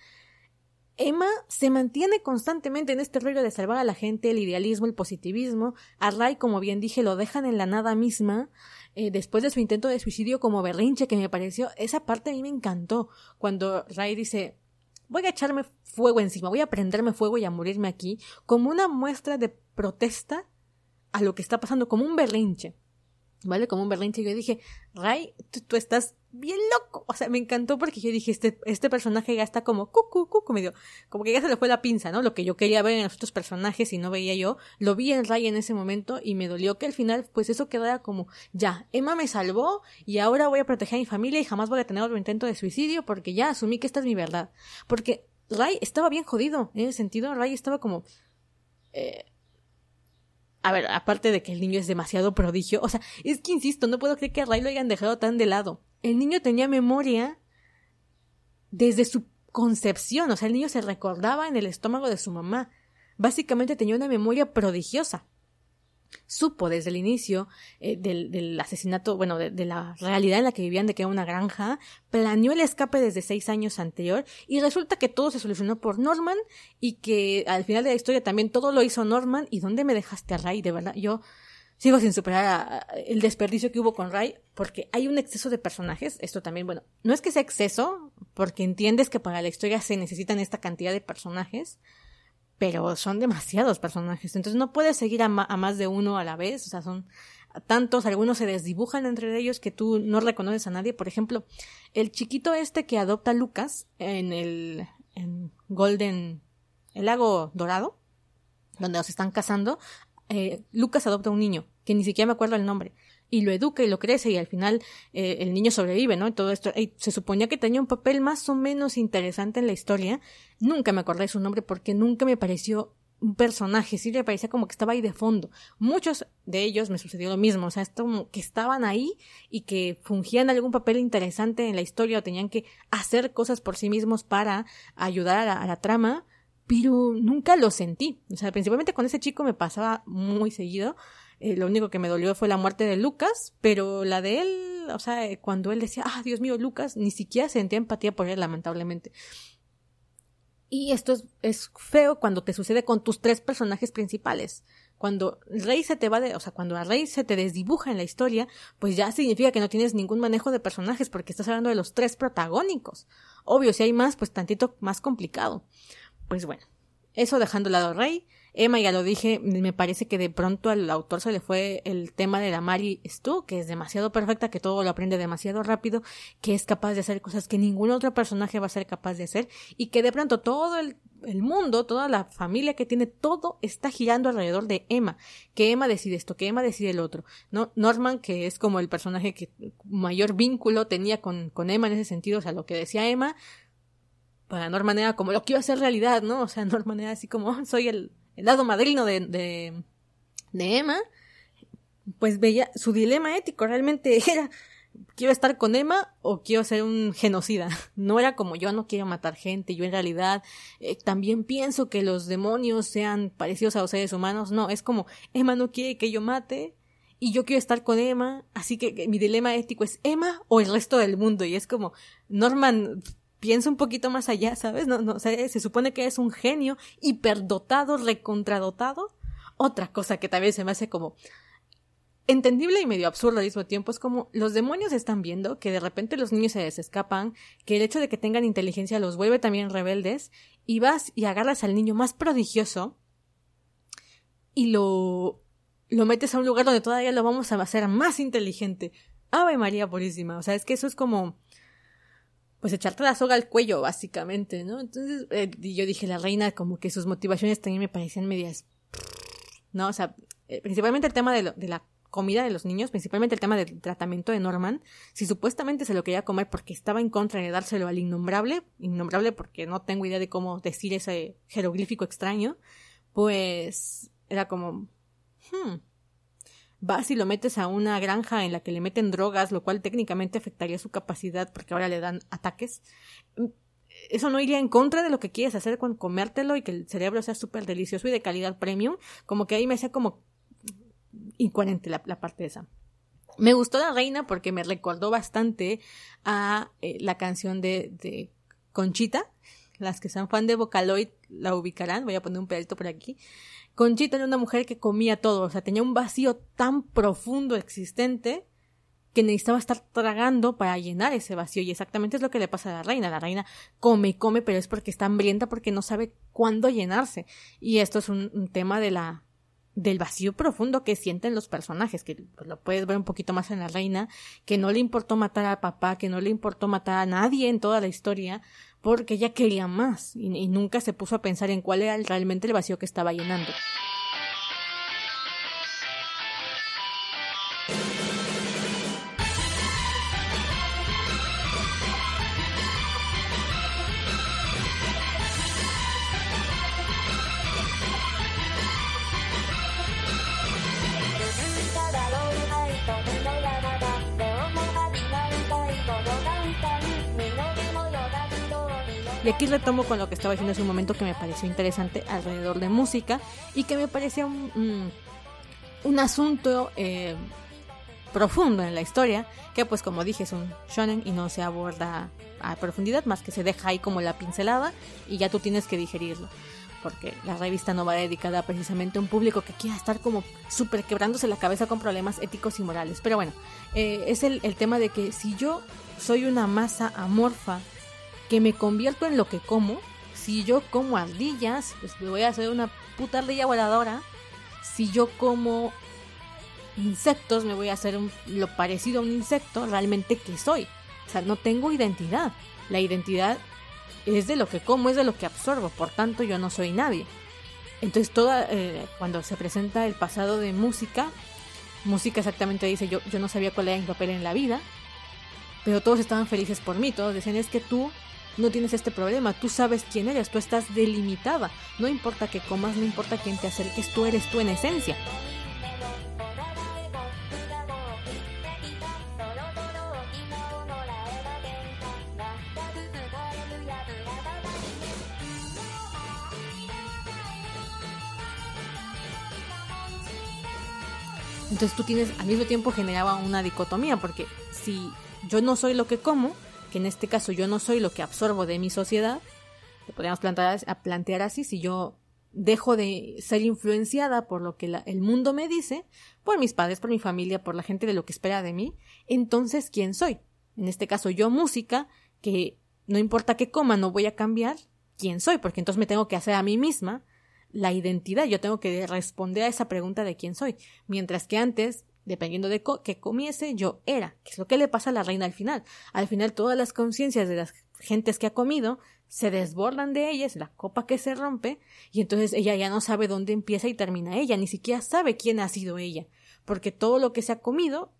Emma se mantiene constantemente en este rollo de salvar a la gente, el idealismo, el positivismo. A Ray, como bien dije, lo dejan en la nada misma. Eh, después de su intento de suicidio como berrinche que me pareció, esa parte a mí me encantó. Cuando Ray dice, voy a echarme fuego encima, voy a prenderme fuego y a morirme aquí, como una muestra de protesta a lo que está pasando, como un berrinche. ¿Vale? Como un berrinche. Yo dije, Ray, tú estás bien loco. O sea, me encantó porque yo dije, este, este personaje ya está como cucu, cucu, medio, como que ya se le fue la pinza, ¿no? Lo que yo quería ver en los otros personajes y no veía yo, lo vi en Ray en ese momento y me dolió que al final, pues eso quedara como, ya, Emma me salvó y ahora voy a proteger a mi familia y jamás voy a tener otro intento de suicidio porque ya asumí que esta es mi verdad. Porque Ray estaba bien jodido, en ese sentido, Ray estaba como, eh, a ver, aparte de que el niño es demasiado prodigio, o sea, es que insisto, no puedo creer que a Ray lo hayan dejado tan de lado. El niño tenía memoria desde su concepción, o sea, el niño se recordaba en el estómago de su mamá. Básicamente tenía una memoria prodigiosa supo desde el inicio eh, del, asesinato, bueno, de, la realidad en la que vivían, de que era una granja, planeó el escape desde seis años anterior y resulta que todo se solucionó por Norman y que al final de la historia también todo lo hizo Norman. ¿Y dónde me dejaste a Ray? De verdad, yo sigo sin superar el desperdicio que hubo con Ray porque hay un exceso de personajes. Esto también, bueno, no es que sea exceso, porque entiendes que para la historia se necesitan esta cantidad de personajes pero son demasiados personajes, entonces no puedes seguir a, más de uno a la vez, o sea, son tantos, algunos se desdibujan entre ellos que tú no reconoces a nadie, por ejemplo, el chiquito este que adopta a Lucas en el en Golden, el lago dorado, donde los están casando, eh, Lucas adopta a un niño, que ni siquiera me acuerdo el nombre, y lo educa y lo crece y al final eh, el niño sobrevive, ¿no? Y todo esto. se suponía que tenía un papel más o menos interesante en la historia. Nunca me acordé de su nombre porque nunca me pareció un personaje, sí le parecía como que estaba ahí de fondo. Muchos de ellos me sucedió lo mismo, o sea, como que estaban ahí y que fungían algún papel interesante en la historia o tenían que hacer cosas por sí mismos para ayudar a la trama, pero nunca lo sentí. O sea, principalmente con ese chico me pasaba muy seguido eh, lo único que me dolió fue la muerte de Lucas, pero la de él, o sea, eh, cuando él decía, ah, Dios mío, Lucas, ni siquiera sentía empatía por él, lamentablemente. Y esto es, es feo cuando te sucede con tus tres personajes principales. Cuando Rey se te va de, o sea, cuando a Rey se te desdibuja en la historia, pues ya significa que no tienes ningún manejo de personajes porque estás hablando de los tres protagónicos. Obvio, si hay más, pues tantito más complicado. Pues bueno, eso dejando de lado Rey, Emma, ya lo dije, me parece que de pronto al autor se le fue el tema de la Mary Stu, que es demasiado perfecta, que todo lo aprende demasiado rápido, que es capaz de hacer cosas que ningún otro personaje va a ser capaz de hacer, y que de pronto todo el, el mundo, toda la familia que tiene, todo está girando alrededor de Emma, que Emma decide esto, que Emma decide el otro, ¿no? Norman, que es como el personaje que mayor vínculo tenía con, con Emma en ese sentido, o sea, lo que decía Emma, para Norman era como lo que iba a ser realidad, ¿no? O sea, [LAUGHS] Norman era así como, soy el, lado madrino de, de, de Emma, pues veía su dilema ético realmente [LAUGHS] era quiero estar con Emma o quiero ser un genocida. [LAUGHS] No era como yo no quiero matar gente, yo en realidad eh, también pienso que los demonios sean parecidos a los seres humanos. No, es como Emma no quiere que yo mate y yo quiero estar con Emma, así que mi dilema ético es Emma o el resto del mundo y es como Norman piensa un poquito más allá, ¿sabes? No, se supone que es un genio hiperdotado, recontradotado. Otra cosa que también se me hace como entendible y medio absurdo al mismo tiempo es como los demonios están viendo que de repente los niños se les escapan, que el hecho de que tengan inteligencia los vuelve también rebeldes, y vas y agarras al niño más prodigioso y lo lo metes a un lugar donde todavía lo vamos a hacer más inteligente. Ave María Purísima. O sea, es que eso es como pues echarte la soga al cuello, básicamente, ¿no? Entonces, eh, yo dije, la reina, como que sus motivaciones también me parecían medias, ¿no? O sea, eh, principalmente el tema de, de la comida de los niños, principalmente el tema del tratamiento de Norman, si supuestamente se lo quería comer porque estaba en contra de dárselo al innombrable, innombrable porque no tengo idea de cómo decir ese jeroglífico extraño, pues era como, hmm, vas y lo metes a una granja en la que le meten drogas, lo cual técnicamente afectaría su capacidad porque ahora le dan ataques. Eso no iría en contra de lo que quieres hacer con comértelo y que el cerebro sea súper delicioso y de calidad premium. Como que ahí me hacía como incoherente la, parte de esa. Me gustó la reina porque me recordó bastante a eh, la canción de, de Conchita. Las que sean fan de Vocaloid la ubicarán. Voy a poner un pedacito por aquí. Conchita era una mujer que comía todo, o sea, tenía un vacío tan profundo existente que necesitaba estar tragando para llenar ese vacío. Y exactamente es lo que le pasa a la reina. La reina come y come, pero es porque está hambrienta, porque no sabe cuándo llenarse. Y esto es un, tema de la del vacío profundo que sienten los personajes, que pues, lo puedes ver un poquito más en la reina, que no le importó matar a papá, que no le importó matar a nadie en toda la historia, porque ella quería más y, y nunca se puso a pensar en cuál era realmente el vacío que estaba llenando. Y aquí retomo con lo que estaba diciendo hace un momento que me pareció interesante alrededor de música y que me parecía un, un, asunto eh, profundo en la historia, que pues como dije es un shonen y no se aborda a profundidad, más que se deja ahí como la pincelada y ya tú tienes que digerirlo. Porque la revista no va dedicada precisamente a un público que quiera estar como súper quebrándose la cabeza con problemas éticos y morales. Pero bueno, eh, es el, el tema de que si yo soy una masa amorfa que me convierto en lo que como. Si yo como ardillas, pues me voy a hacer una puta ardilla voladora. Si yo como insectos, me voy a hacer lo parecido a un insecto, realmente que soy. O sea, no tengo identidad. La identidad es de lo que como, es de lo que absorbo, por tanto yo no soy nadie. Entonces toda, eh, cuando se presenta el pasado de música, música exactamente dice yo, yo no sabía cuál era mi papel en la vida, pero todos estaban felices por mí, todos decían es que tú no tienes este problema, tú sabes quién eres, tú estás delimitada, no importa que comas, no importa quién te acerques, tú eres tú en esencia. Entonces tú tienes, al mismo tiempo generaba una dicotomía, porque si yo no soy lo que como, que en este caso yo no soy lo que absorbo de mi sociedad, lo podríamos plantear, a plantear así, si yo dejo de ser influenciada por lo que el mundo me dice, por mis padres, por mi familia, por la gente de lo que espera de mí, entonces ¿quién soy? En este caso yo música, que no importa qué coma, no voy a cambiar quién soy, porque entonces me tengo que hacer a mí misma la identidad, yo tengo que responder a esa pregunta de quién soy, mientras que antes dependiendo de qué comiese, yo era, que es lo que le pasa a la reina al final. Al final todas las conciencias de las gentes que ha comido se desbordan de ellas, la copa que se rompe, y entonces ella ya no sabe dónde empieza y termina ella, ni siquiera sabe quién ha sido ella, porque todo lo que se ha comido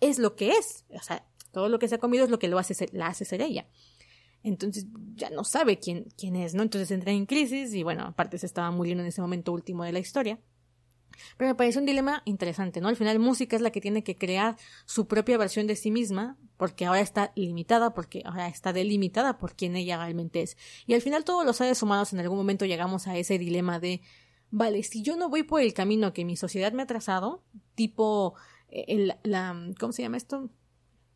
es lo que es, o sea, todo lo que se ha comido es lo que lo hace la hace ser ella. Entonces ya no sabe quién, quién es, ¿no? Entonces entra en crisis y bueno, aparte se estaba muriendo en ese momento último de la historia. Pero me parece un dilema interesante, ¿no? Al final música es la que tiene que crear su propia versión de sí misma, porque ahora está limitada, porque ahora está delimitada por quien ella realmente es. Y al final todos los seres humanos en algún momento llegamos a ese dilema de, vale, si yo no voy por el camino que mi sociedad me ha trazado, tipo eh, el, la, ¿cómo se llama esto?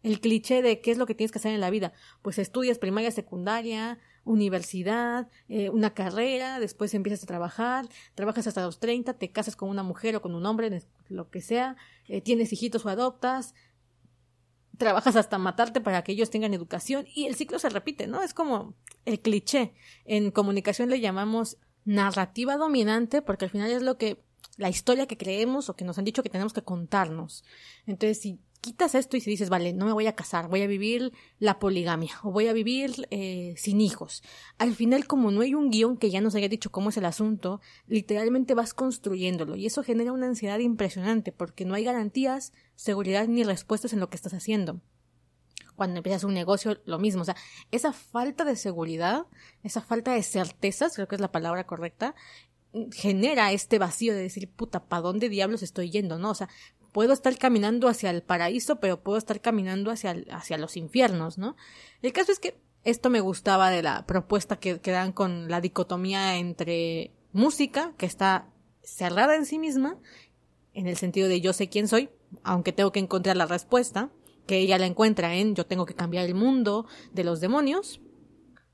El cliché de qué es lo que tienes que hacer en la vida. Pues estudias primaria, secundaria, universidad, eh, una carrera, después empiezas a trabajar, trabajas hasta los 30, te casas con una mujer o con un hombre, lo que sea, eh, tienes hijitos o adoptas, trabajas hasta matarte para que ellos tengan educación y el ciclo se repite, ¿no? Es como el cliché. En comunicación le llamamos narrativa dominante porque al final es lo que la historia que creemos o que nos han dicho que tenemos que contarnos. Entonces, si quitas esto y si dices, vale, no me voy a casar, voy a vivir la poligamia o voy a vivir eh, sin hijos. Al final, como no hay un guion que ya nos haya dicho cómo es el asunto, literalmente vas construyéndolo y eso genera una ansiedad impresionante porque no hay garantías, seguridad ni respuestas en lo que estás haciendo. Cuando empiezas un negocio, lo mismo. O sea, esa falta de seguridad, esa falta de certezas, creo que es la palabra correcta, genera este vacío de decir, puta, ¿para dónde diablos estoy yendo? ¿No? O sea, puedo estar caminando hacia el paraíso, pero puedo estar caminando hacia, hacia los infiernos, ¿no? El caso es que esto me gustaba de la propuesta que, dan con la dicotomía entre música, que está cerrada en sí misma, en el sentido de yo sé quién soy, aunque tengo que encontrar la respuesta, que ella la encuentra en yo tengo que cambiar el mundo de los demonios,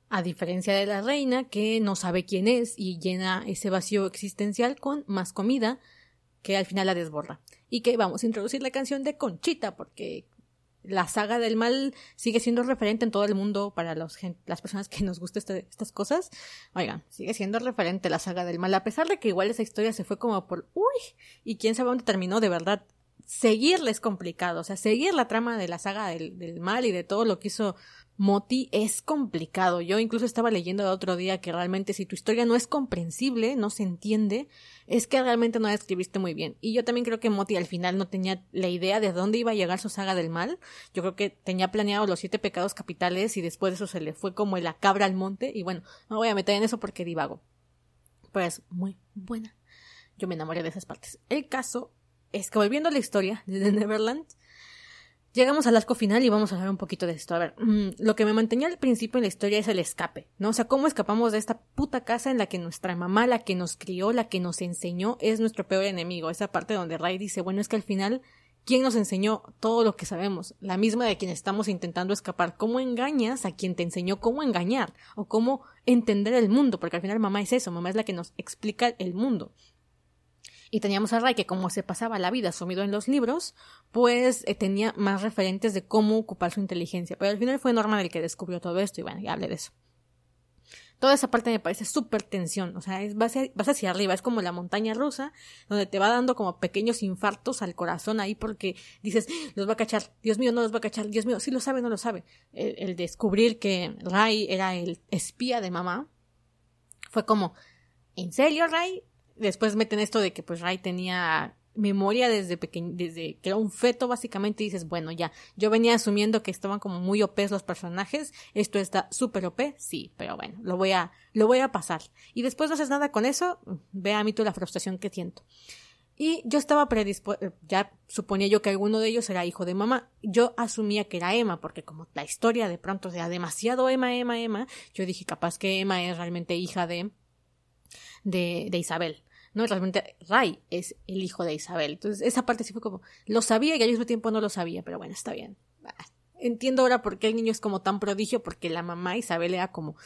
a diferencia de la reina que no sabe quién es y llena ese vacío existencial con más comida que al final la desborda y que vamos a introducir la canción de Conchita porque la saga del mal sigue siendo referente en todo el mundo para las personas que nos gustan este, estas cosas. Oigan, sigue siendo referente la saga del mal, a pesar de que igual esa historia se fue como por, uy, y quién sabe dónde terminó de verdad. Seguirle es complicado, o sea, seguir la trama de la saga del, del mal y de todo lo que hizo Moti es complicado. Yo incluso estaba leyendo el otro día que realmente si tu historia no es comprensible, no se entiende, es que realmente no la escribiste muy bien. Y yo también creo que Moti al final no tenía la idea de dónde iba a llegar su saga del mal. Yo creo que tenía planeado los siete pecados capitales y después de eso se le fue como la cabra al monte. Y bueno, no voy a meter en eso porque divago. Pues muy buena. Yo me enamoré de esas partes. El caso es que volviendo a la historia de Neverland, Llegamos al arco final y vamos a hablar un poquito de esto. A ver, mm, lo que me mantenía al principio en la historia es el escape, ¿no? O sea, cómo escapamos de esta puta casa en la que nuestra mamá, la que nos crió, la que nos enseñó, es nuestro peor enemigo. Esa parte donde Ray dice, bueno, es que al final, ¿quién nos enseñó todo lo que sabemos? La misma de quien estamos intentando escapar. ¿Cómo engañas a quien te enseñó cómo engañar? O cómo entender el mundo, porque al final mamá es eso, mamá es la que nos explica el mundo. Y teníamos a Ray que como se pasaba la vida sumido en los libros, pues eh, tenía más referentes de cómo ocupar su inteligencia. Pero al final fue Norman el que descubrió todo esto y bueno, ya hablé de eso. Toda esa parte me parece súper tensión, o sea, es, vas, hacia, arriba, es como la montaña rusa, donde te va dando como pequeños infartos al corazón ahí porque dices, los va a cachar, Dios mío, no los va a cachar, Dios mío, sí lo sabe, no lo sabe. El, el descubrir que Ray era el espía de mamá fue como, ¿en serio, Ray? Después meten esto de que pues Ray tenía memoria desde pequeño, desde que era un feto básicamente y dices, bueno, ya, yo venía asumiendo que estaban como muy OP los personajes, esto está súper OP, sí, pero bueno, lo voy a, lo voy a pasar. Y después no haces nada con eso, ve a mí tú la frustración que siento. Y yo estaba predispuesto, ya suponía yo que alguno de ellos era hijo de mamá. Yo asumía que era Emma, porque como la historia de pronto sea demasiado Emma, Emma, Emma, yo dije capaz que Emma es realmente hija de, de Isabel. ¿No? Realmente Ray es el hijo de Isabel. Entonces, esa parte sí fue como, lo sabía y al mismo tiempo no lo sabía, pero bueno, está bien. Entiendo ahora por qué el niño es como tan prodigio, porque la mamá Isabel era como,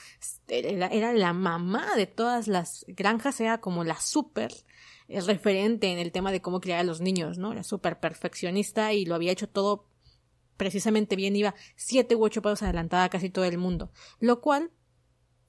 era, la mamá de todas las granjas, era como la súper eh, referente en el tema de cómo criar a los niños, ¿no? Era súper perfeccionista y lo había hecho todo precisamente bien, iba siete u ocho pasos adelantada a casi todo el mundo, lo cual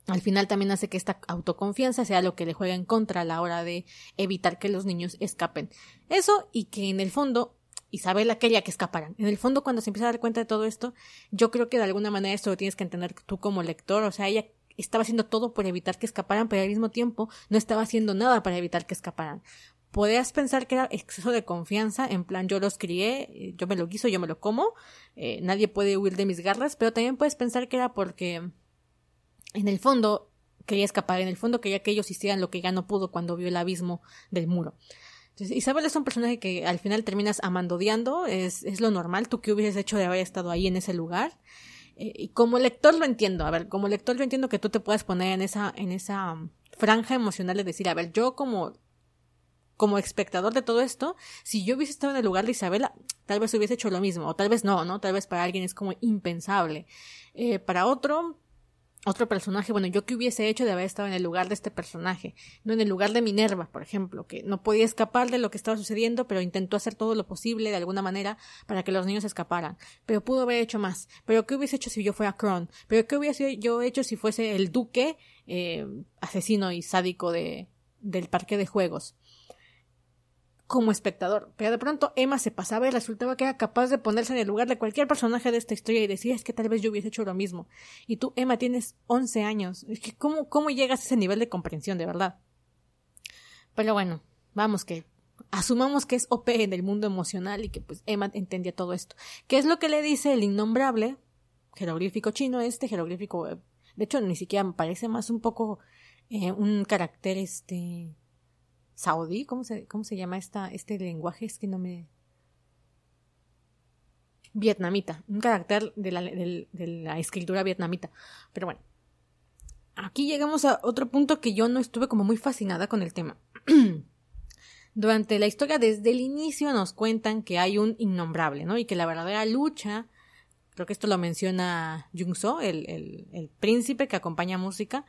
al final también hace que esta autoconfianza sea lo que le juega en contra a la hora de evitar que los niños escapen. Eso y que en el fondo Isabela quería que escaparan. En el fondo, cuando se empieza a dar cuenta de todo esto, yo creo que de alguna manera esto lo tienes que entender tú como lector. O sea, ella estaba haciendo todo por evitar que escaparan, pero al mismo tiempo no estaba haciendo nada para evitar que escaparan. Podrías pensar que era exceso de confianza, en plan yo los crié, yo me lo quiso, yo me lo como, eh, nadie puede huir de mis garras, pero también puedes pensar que era porque en el fondo quería escapar, en el fondo quería que ellos hicieran lo que ya no pudo cuando vio el abismo del muro. Entonces, Isabel es un personaje que al final terminas amandodiando, es, es lo normal, tú que hubieses hecho de haber estado ahí en ese lugar. Eh, y como lector lo entiendo, a ver, como lector yo entiendo que tú te puedes poner en esa, en esa um, franja emocional de decir, a ver, yo como como espectador de todo esto, si yo hubiese estado en el lugar de Isabela, tal vez hubiese hecho lo mismo, o tal vez no, ¿no? Tal vez para alguien es como impensable. Eh, para otro, otro personaje, bueno, yo que hubiese hecho de haber estado en el lugar de este personaje, no en el lugar de Minerva, por ejemplo, que no podía escapar de lo que estaba sucediendo, pero intentó hacer todo lo posible de alguna manera para que los niños escaparan, pero pudo haber hecho más, pero qué hubiese hecho si yo fuera Kron, pero qué hubiese yo hecho si fuese el duque eh, asesino y sádico de, del parque de juegos como espectador. Pero de pronto Emma se pasaba y resultaba que era capaz de ponerse en el lugar de cualquier personaje de esta historia y decir, es que tal vez yo hubiese hecho lo mismo. Y tú, Emma, tienes 11 años. ¿cómo, cómo llegas a ese nivel de comprensión, de verdad? Pero bueno, vamos que asumamos que es OP en el mundo emocional y que pues Emma entendía todo esto. ¿Qué es lo que le dice el innombrable jeroglífico chino este jeroglífico? De hecho, ni siquiera parece más un poco eh, un carácter este saudí, ¿cómo se, cómo se llama esta, este lenguaje? Es que no me... Vietnamita, un carácter de la, de, la escritura vietnamita. Pero bueno, aquí llegamos a otro punto que yo no estuve como muy fascinada con el tema. [CLEARS THROAT] Durante la historia, desde el inicio nos cuentan que hay un innombrable, ¿no? Y que la verdadera lucha, creo que esto lo menciona Jung So, el, el, el príncipe que acompaña música,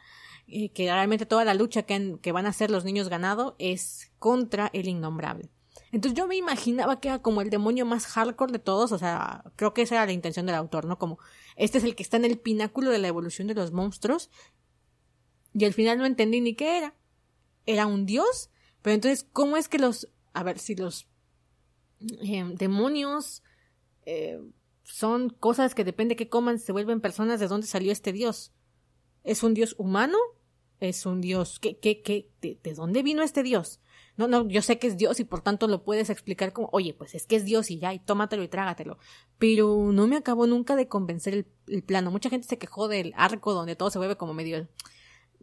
que realmente toda la lucha que, van a hacer los niños ganado es contra el innombrable. Entonces yo me imaginaba que era como el demonio más hardcore de todos, o sea, creo que esa era la intención del autor, ¿no? Como este es el que está en el pináculo de la evolución de los monstruos. Y al final no entendí ni qué era. Era un dios, pero entonces, ¿cómo es que los... A ver, si los eh, demonios eh, son cosas que depende que coman, se vuelven personas, ¿de dónde salió este dios? ¿Es un dios humano? ¿Es un dios? ¿Qué, qué, qué? ¿De, de dónde vino este dios? No, no, yo sé que es Dios y por tanto lo puedes explicar como, oye, pues es que es Dios y ya, y tómatelo y trágatelo. Pero no me acabó nunca de convencer el, el plano. Mucha gente se quejó del arco donde todo se vuelve como medio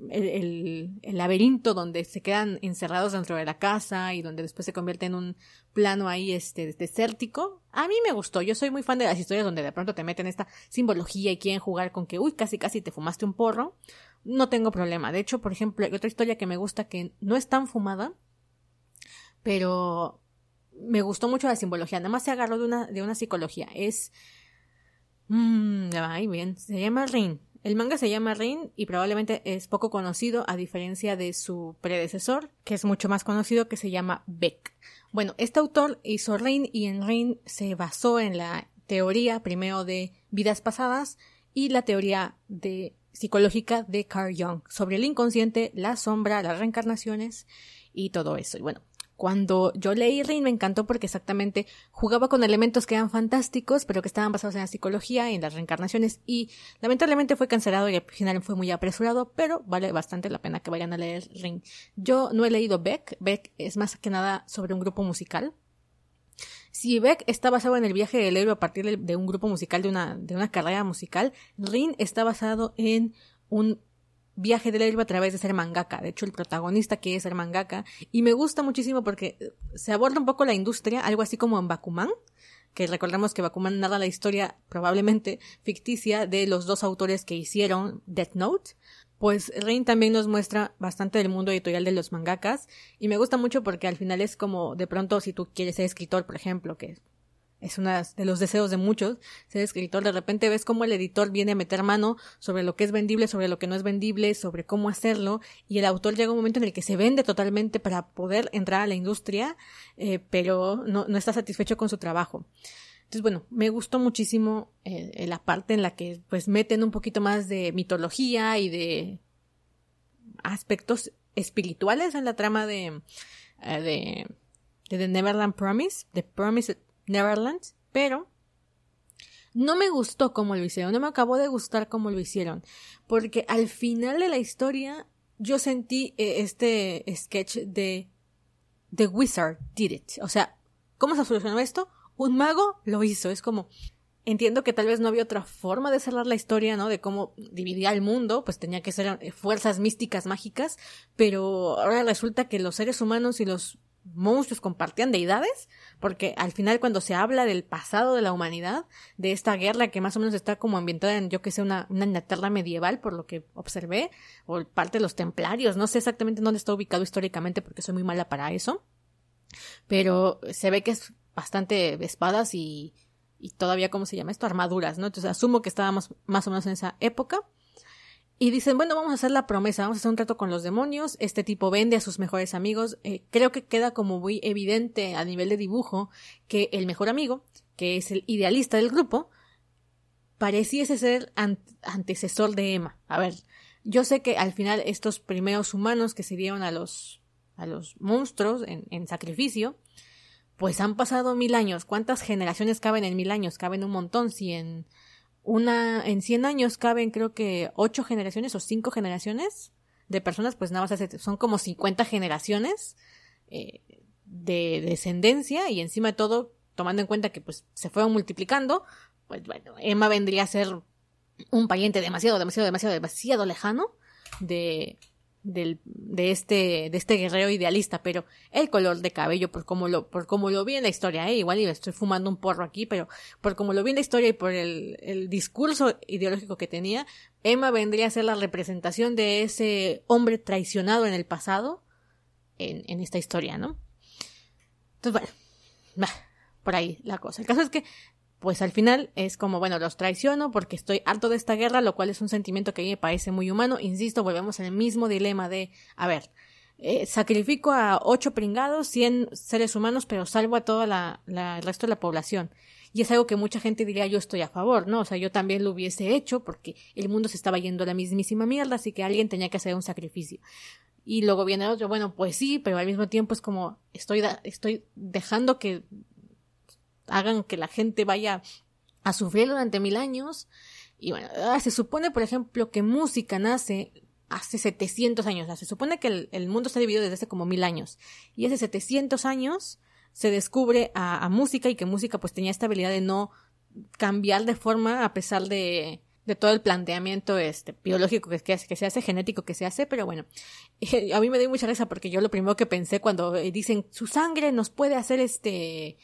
el, laberinto donde se quedan encerrados dentro de la casa y donde después se convierte en un plano ahí este desértico. A mí me gustó. Yo soy muy fan de las historias donde de pronto te meten esta simbología y quieren jugar con que, uy, casi casi te fumaste un porro. No tengo problema. De hecho, por ejemplo, hay otra historia que me gusta que no es tan fumada, pero me gustó mucho la simbología. Nada más se agarró de una, de una psicología. Es. Mmm, ay, bien. Se llama Rin. El manga se llama Rin y probablemente es poco conocido a diferencia de su predecesor, que es mucho más conocido, que se llama Beck. Bueno, este autor hizo Rin y en Rin se basó en la teoría primero de vidas pasadas y la teoría de psicológica de Carl Jung sobre el inconsciente, la sombra, las reencarnaciones y todo eso. Y bueno, cuando yo leí Rin me encantó porque exactamente jugaba con elementos que eran fantásticos, pero que estaban basados en la psicología y en las reencarnaciones y lamentablemente fue cancelado y al final fue muy apresurado, pero vale bastante la pena que vayan a leer Rin. Yo no he leído Beck, Beck es más que nada sobre un grupo musical. Si Beck está basado en el viaje del héroe a partir de un grupo musical, de una, de una carrera musical, Rin está basado en un viaje del héroe a través de ser mangaka. De hecho, el protagonista quiere ser mangaka. Y me gusta muchísimo porque se aborda un poco la industria, algo así como en Bakuman. Que recordemos que Bakuman narra la historia probablemente ficticia de los dos autores que hicieron Death Note. Pues Rain también nos muestra bastante del mundo editorial de los mangakas. Y me gusta mucho porque al final es como de pronto si tú quieres ser escritor, por ejemplo, que es uno de los deseos de muchos, ser escritor, de repente ves cómo el editor viene a meter mano sobre lo que es vendible, sobre lo que no es vendible, sobre cómo hacerlo, y el autor llega un momento en el que se vende totalmente para poder entrar a la industria, eh, pero no, no, está satisfecho con su trabajo. Entonces, bueno, me gustó muchísimo eh, la parte en la que pues meten un poquito más de mitología y de aspectos espirituales en la trama de, eh, de, de The Neverland Promise, The Promise Neverland, pero no me gustó cómo lo hicieron, no me acabó de gustar cómo lo hicieron, porque al final de la historia yo sentí eh, este sketch de The Wizard did it. O sea, ¿cómo se solucionó esto? Un mago lo hizo. Es como, entiendo que tal vez no había otra forma de cerrar la historia, ¿no? De cómo dividía el mundo, pues tenía que ser eh, fuerzas místicas mágicas, pero ahora resulta que los seres humanos y los monstruos compartían deidades, porque al final cuando se habla del pasado de la humanidad, de esta guerra que más o menos está como ambientada en, yo que sé, una, una Inglaterra medieval, por lo que observé, o parte de los templarios, no sé exactamente dónde está ubicado históricamente porque soy muy mala para eso, pero se ve que es bastante espadas y, y todavía, ¿cómo se llama esto? Armaduras, ¿no? Entonces asumo que estábamos más o menos en esa época. Y dicen, bueno, vamos a hacer la promesa, vamos a hacer un trato con los demonios, este tipo vende a sus mejores amigos, eh, creo que queda como muy evidente a nivel de dibujo que el mejor amigo, que es el idealista del grupo, pareciese ser antecesor de Emma. A ver, yo sé que al final estos primeros humanos que se dieron a los, a los monstruos en, en sacrificio, pues han pasado mil años. ¿Cuántas generaciones caben en mil años? Caben un montón. Si en una, en 100 años caben creo que ocho generaciones o cinco generaciones de personas, pues nada más son como 50 generaciones eh, de descendencia y encima de todo, tomando en cuenta que pues se fueron multiplicando, pues bueno, Emma vendría a ser un pariente demasiado, demasiado, demasiado, demasiado lejano de, de este, de este guerrero idealista, pero el color de cabello, por como lo, por como lo vi en la historia, ¿eh? igual y estoy fumando un porro aquí, pero por como lo vi en la historia y por el, el discurso ideológico que tenía, Emma vendría a ser la representación de ese hombre traicionado en el pasado en, en esta historia, ¿no? Entonces, bueno, por ahí la cosa. El caso es que pues al final es como, bueno, los traiciono porque estoy harto de esta guerra, lo cual es un sentimiento que a mí me parece muy humano. Insisto, volvemos al mismo dilema de, a ver, eh, sacrifico a ocho pringados, cien seres humanos, pero salvo a toda la, el resto de la población. Y es algo que mucha gente diría yo estoy a favor, ¿no? O sea, yo también lo hubiese hecho porque el mundo se estaba yendo a la mismísima mierda, así que alguien tenía que hacer un sacrificio. Y luego viene otro, bueno, pues sí, pero al mismo tiempo es como estoy, estoy dejando que hagan que la gente vaya a sufrir durante mil años. Y bueno, ah, se supone, por ejemplo, que música nace hace 700 años. se supone que el, mundo está dividido desde hace como mil años. Y hace 700 años se descubre a, música y que música pues tenía esta habilidad de no cambiar de forma a pesar de, de todo el planteamiento este, biológico que, que, se hace, genético que se hace, pero bueno, [LAUGHS] a mí me dio mucha risa porque yo lo primero que pensé cuando dicen su sangre nos puede hacer este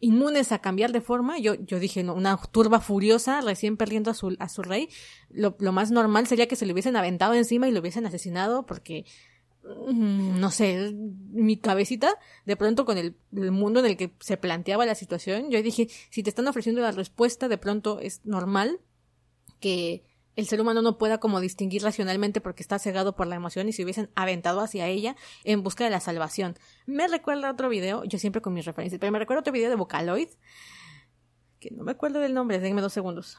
inmunes a cambiar de forma. Yo, yo dije, no, una turba furiosa, recién perdiendo a su, a su rey. Lo, lo más normal sería que se le hubiesen aventado encima y lo hubiesen asesinado porque, mm, no sé, mi cabecita, de pronto con el, el, mundo en el que se planteaba la situación, yo dije, si te están ofreciendo la respuesta, de pronto es normal que el ser humano no pueda como distinguir racionalmente porque está cegado por la emoción y se hubiesen aventado hacia ella en busca de la salvación. Me recuerda otro video, yo siempre con mis referencias, pero me recuerda otro video de Vocaloid, que no me acuerdo del nombre, déjenme dos segundos.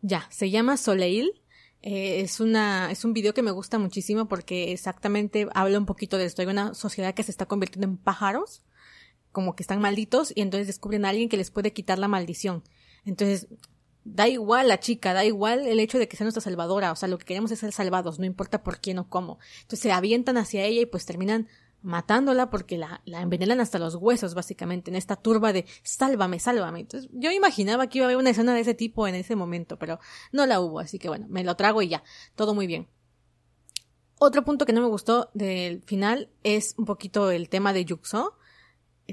Ya, se llama Soleil. Eh, es una, es un video que me gusta muchísimo porque exactamente habla un poquito de esto. Hay una sociedad que se está convirtiendo en pájaros, como que están malditos, y entonces descubren a alguien que les puede quitar la maldición. Entonces, da igual la chica, da igual el hecho de que sea nuestra salvadora, o sea, lo que queremos es ser salvados, no importa por quién o cómo. Entonces se avientan hacia ella y pues terminan matándola porque la, la envenenan hasta los huesos, básicamente, en esta turba de sálvame, sálvame. Entonces yo imaginaba que iba a haber una escena de ese tipo en ese momento, pero no la hubo, así que bueno, me lo trago y ya, todo muy bien. Otro punto que no me gustó del final es un poquito el tema de Yuxo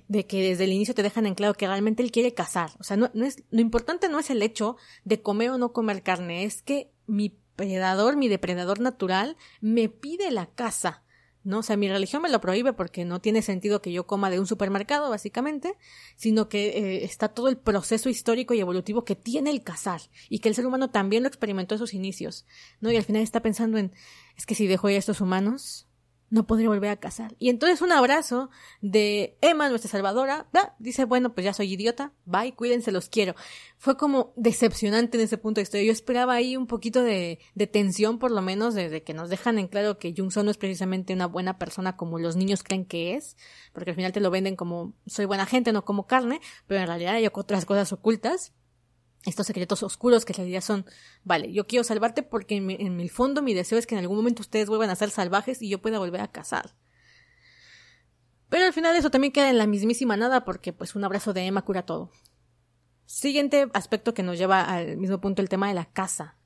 de que desde el inicio te dejan en claro que realmente él quiere cazar. O sea, no, no es, lo importante no es el hecho de comer o no comer carne, es que mi predador, mi depredador natural, me pide la caza. ¿no? O sea, mi religión me lo prohíbe porque no tiene sentido que yo coma de un supermercado, básicamente, sino que eh, está todo el proceso histórico y evolutivo que tiene el cazar y que el ser humano también lo experimentó en sus inicios, ¿no? Y al final está pensando en, es que si dejo a estos humanos, no podré volver a casar. Y entonces un abrazo de Emma, nuestra salvadora, dice, bueno, pues ya soy idiota, bye, cuídense, los quiero. Fue como decepcionante en ese punto de historia. Yo esperaba ahí un poquito de, de tensión, por lo menos, desde que nos dejan en claro que Jung no es precisamente una buena persona como los niños creen que es, porque al final te lo venden como soy buena gente, no como carne, pero en realidad hay otras cosas ocultas estos secretos oscuros que en realidad son, vale, yo quiero salvarte porque en, el fondo mi deseo es que en algún momento ustedes vuelvan a ser salvajes y yo pueda volver a cazar. Pero al final eso también queda en la mismísima nada porque pues un abrazo de Emma cura todo. Siguiente aspecto que nos lleva al mismo punto el tema de la caza.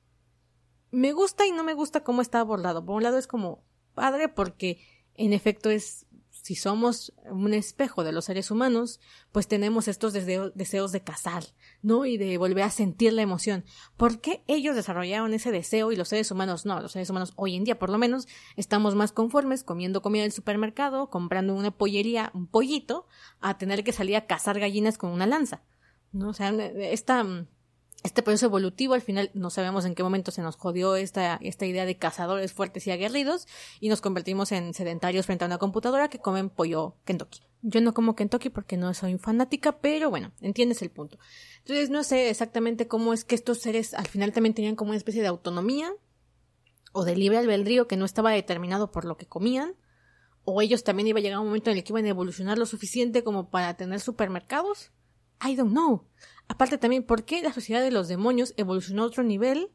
Me gusta y no me gusta cómo está abordado. Por un lado es como padre porque en efecto es si somos un espejo de los seres humanos, pues tenemos estos deseos de cazar, ¿no? Y de volver a sentir la emoción. ¿Por qué ellos desarrollaron ese deseo y los seres humanos no? Los seres humanos hoy en día, por lo menos, estamos más conformes comiendo comida del supermercado, comprando una pollería, un pollito, a tener que salir a cazar gallinas con una lanza, ¿no? O sea, esta este proceso evolutivo al final no sabemos en qué momento se nos jodió esta, esta idea de cazadores fuertes y aguerridos y nos convertimos en sedentarios frente a una computadora que comen pollo Kentucky. Yo no como Kentucky porque no soy fanática, pero bueno, entiendes el punto. Entonces no sé exactamente cómo es que estos seres al final también tenían como una especie de autonomía o de libre albedrío que no estaba determinado por lo que comían o ellos también iba a llegar un momento en el que iban a evolucionar lo suficiente como para tener supermercados. I don't know. Aparte también, ¿por qué la sociedad de los demonios evolucionó a otro nivel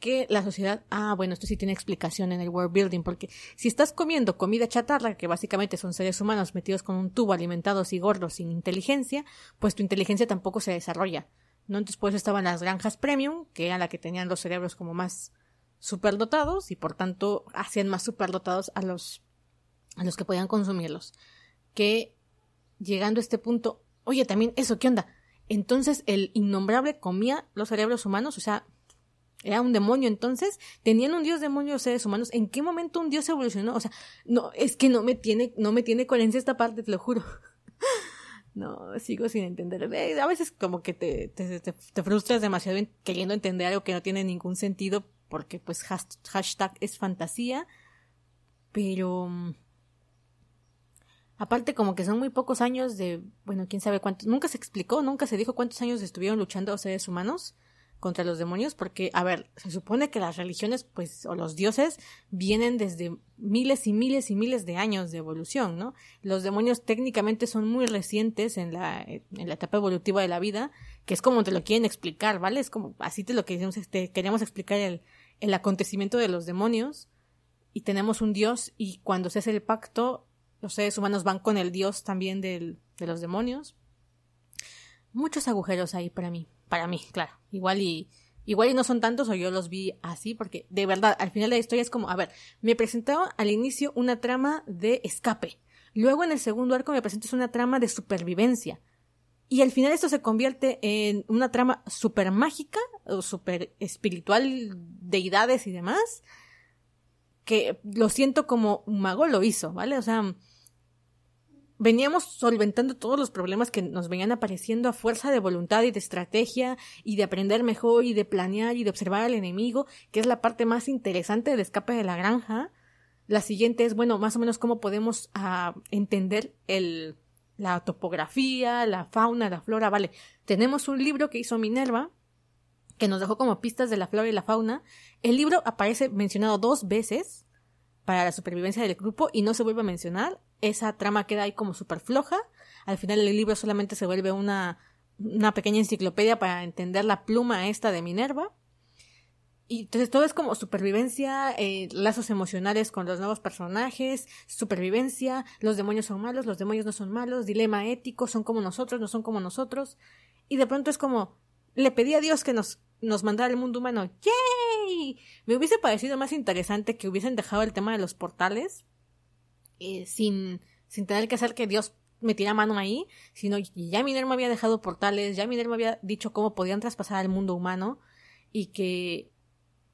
que la sociedad... Ah, bueno, esto sí tiene explicación en el world building, porque si estás comiendo comida chatarra, que básicamente son seres humanos metidos con un tubo, alimentados y gordos sin inteligencia, pues tu inteligencia tampoco se desarrolla. ¿no? Entonces, pues estaban las granjas premium, que eran la que tenían los cerebros como más superdotados y por tanto hacían más superdotados a los a los que podían consumirlos. Que llegando a este punto, oye, también eso, ¿qué onda? Entonces el innombrable comía los cerebros humanos, o sea, era un demonio entonces, tenían un dios demonio los seres humanos, ¿en qué momento un dios evolucionó? O sea, no, es que no me tiene, no me tiene coherencia esta parte, te lo juro. [LAUGHS] no, sigo sin entender. A veces como que te, te, te, frustras demasiado queriendo entender algo que no tiene ningún sentido, porque pues hashtag es fantasía, pero Aparte, como que son muy pocos años de, bueno, quién sabe cuántos, nunca se explicó, nunca se dijo cuántos años estuvieron luchando los seres humanos contra los demonios, porque, a ver, se supone que las religiones, pues, o los dioses, vienen desde miles y miles y miles de años de evolución, ¿no? Los demonios técnicamente son muy recientes en la, en la etapa evolutiva de la vida, que es como te lo quieren explicar, ¿vale? Es como, así te lo este, queremos explicar el, el acontecimiento de los demonios, y tenemos un dios, y cuando se hace el pacto, los seres humanos van con el dios también del, de los demonios. Muchos agujeros ahí para mí, para mí, claro. Igual y igual y no son tantos o yo los vi así porque de verdad al final de la historia es como, a ver, me presentaba al inicio una trama de escape. Luego en el segundo arco me presentas una trama de supervivencia. Y al final esto se convierte en una trama super mágica o super espiritual, deidades y demás, que lo siento como un mago lo hizo, ¿vale? O sea, veníamos solventando todos los problemas que nos venían apareciendo a fuerza de voluntad y de estrategia y de aprender mejor y de planear y de observar al enemigo, que es la parte más interesante del escape de la granja. La siguiente es, bueno, más o menos cómo podemos ah, entender el, la topografía, la fauna, la flora. Vale, tenemos un libro que hizo Minerva, que nos dejó como pistas de la flora y la fauna. El libro aparece mencionado dos veces para la supervivencia del grupo y no se vuelve a mencionar esa trama queda ahí como súper floja. Al final el libro solamente se vuelve una, una pequeña enciclopedia para entender la pluma esta de Minerva. Y entonces todo es como supervivencia, eh, lazos emocionales con los nuevos personajes, supervivencia, los demonios son malos, los demonios no son malos, dilema ético, son como nosotros, no son como nosotros. Y de pronto es como, le pedí a Dios que nos, nos mandara el mundo humano. Me hubiese parecido más interesante que hubiesen dejado el tema de los portales, eh, sin, sin tener que hacer que Dios metiera mano ahí, sino ya Minerva había dejado portales, ya Minerva había dicho cómo podían traspasar al mundo humano y que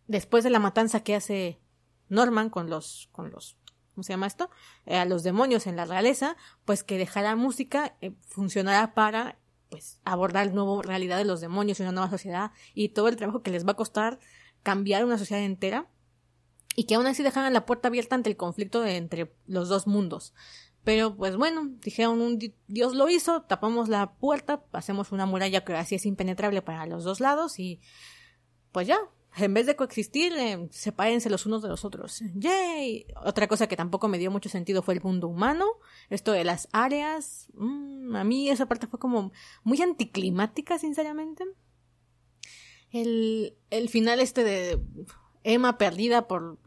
después de la matanza que hace Norman con los, con los, ¿cómo se llama esto? Eh, a los demonios en la realeza, pues que dejara música eh, funcionara para pues abordar nueva realidad de los demonios y una nueva sociedad y todo el trabajo que les va a costar cambiar una sociedad entera y que aún así dejaran la puerta abierta ante el conflicto entre los dos mundos. Pero pues bueno, dijeron un Dios lo hizo, tapamos la puerta, hacemos una muralla que así es impenetrable para los dos lados y pues ya, en vez de coexistir, eh, sepárense los unos de los otros. ¡Yay! Otra cosa que tampoco me dio mucho sentido fue el mundo humano, esto de las áreas. Mm, a mí esa parte fue como muy anticlimática, sinceramente. El, el final este de Emma perdida por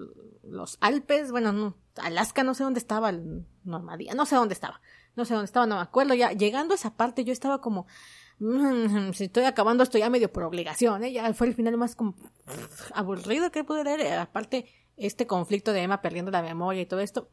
los Alpes, bueno, no, Alaska, no sé dónde estaba, Normandía, no sé dónde estaba, no sé dónde estaba, no me acuerdo, ya llegando a esa parte yo estaba como, mm, si estoy acabando esto ya medio por obligación, ¿eh? ya fue el final más como aburrido que pude leer, aparte este conflicto de Emma perdiendo la memoria y todo esto,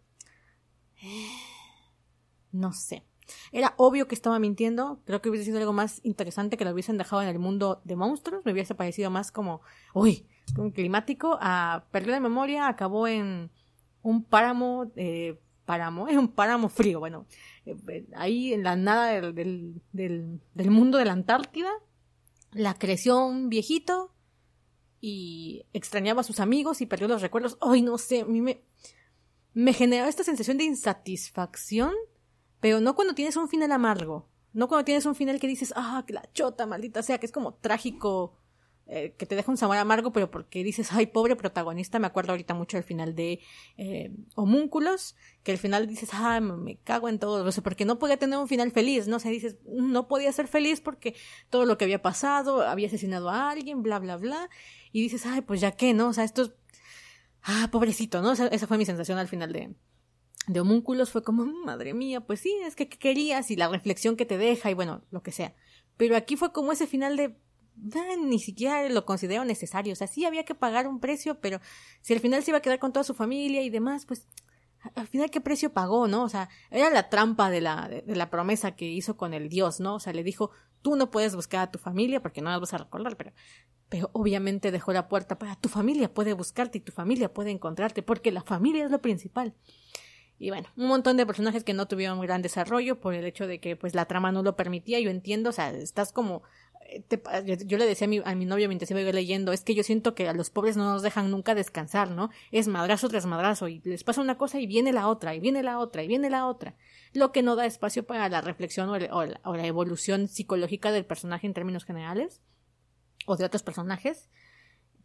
no sé. Era obvio que estaba mintiendo. Creo que hubiese sido algo más interesante que lo hubiesen dejado en el mundo de monstruos. Me hubiese parecido más como, uy, un climático. A perder la memoria acabó en un páramo, eh, páramo, [LAUGHS] es un páramo frío. Bueno, eh, ahí en la nada del, del mundo de la Antártida. La creció un viejito y extrañaba a sus amigos y perdió los recuerdos. Ay, no sé, a mí me, me generaba esta sensación de insatisfacción pero no cuando tienes un final amargo. No cuando tienes un final que dices, ah, que la chota, maldita sea, que es como trágico, eh, que te deja un sabor amargo, pero porque dices, ay, pobre protagonista. Me acuerdo ahorita mucho del final de eh, Homúnculos, que al final dices, ah, me cago en todo. O sea, porque no podía tener un final feliz, ¿no? O sea, dices, no podía ser feliz porque todo lo que había pasado, había asesinado a alguien, bla, bla, bla. Y dices, ay, pues ya qué, ¿no? O sea, esto es, ah, pobrecito, ¿no? esa fue mi sensación al final de, de homúnculos fue como, mm, madre mía, pues sí, es que querías y la reflexión que te deja y bueno, lo que sea. Pero aquí fue como ese final de, ni siquiera lo considero necesario. O sea, sí había que pagar un precio, pero si al final se iba a quedar con toda su familia y demás, pues al final qué precio pagó, ¿no? O sea, era la trampa de la, de, la promesa que hizo con el Dios, ¿no? O sea, le dijo, tú no puedes buscar a tu familia porque no la vas a recordar, pero, pero obviamente dejó la puerta para tu familia puede buscarte y tu familia puede encontrarte porque la familia es lo principal. Y bueno, un montón de personajes que no tuvieron gran desarrollo por el hecho de que pues la trama no lo permitía, yo entiendo, o sea, estás como yo le decía a mi, a mi novio mientras iba leyendo, es que yo siento que a los pobres no nos dejan nunca descansar, ¿no? Es madrazo tras madrazo y les pasa una cosa y viene la otra, y viene la otra, y viene la otra. Lo que no da espacio para la reflexión o, la, o la evolución psicológica del personaje en términos generales, o de otros personajes.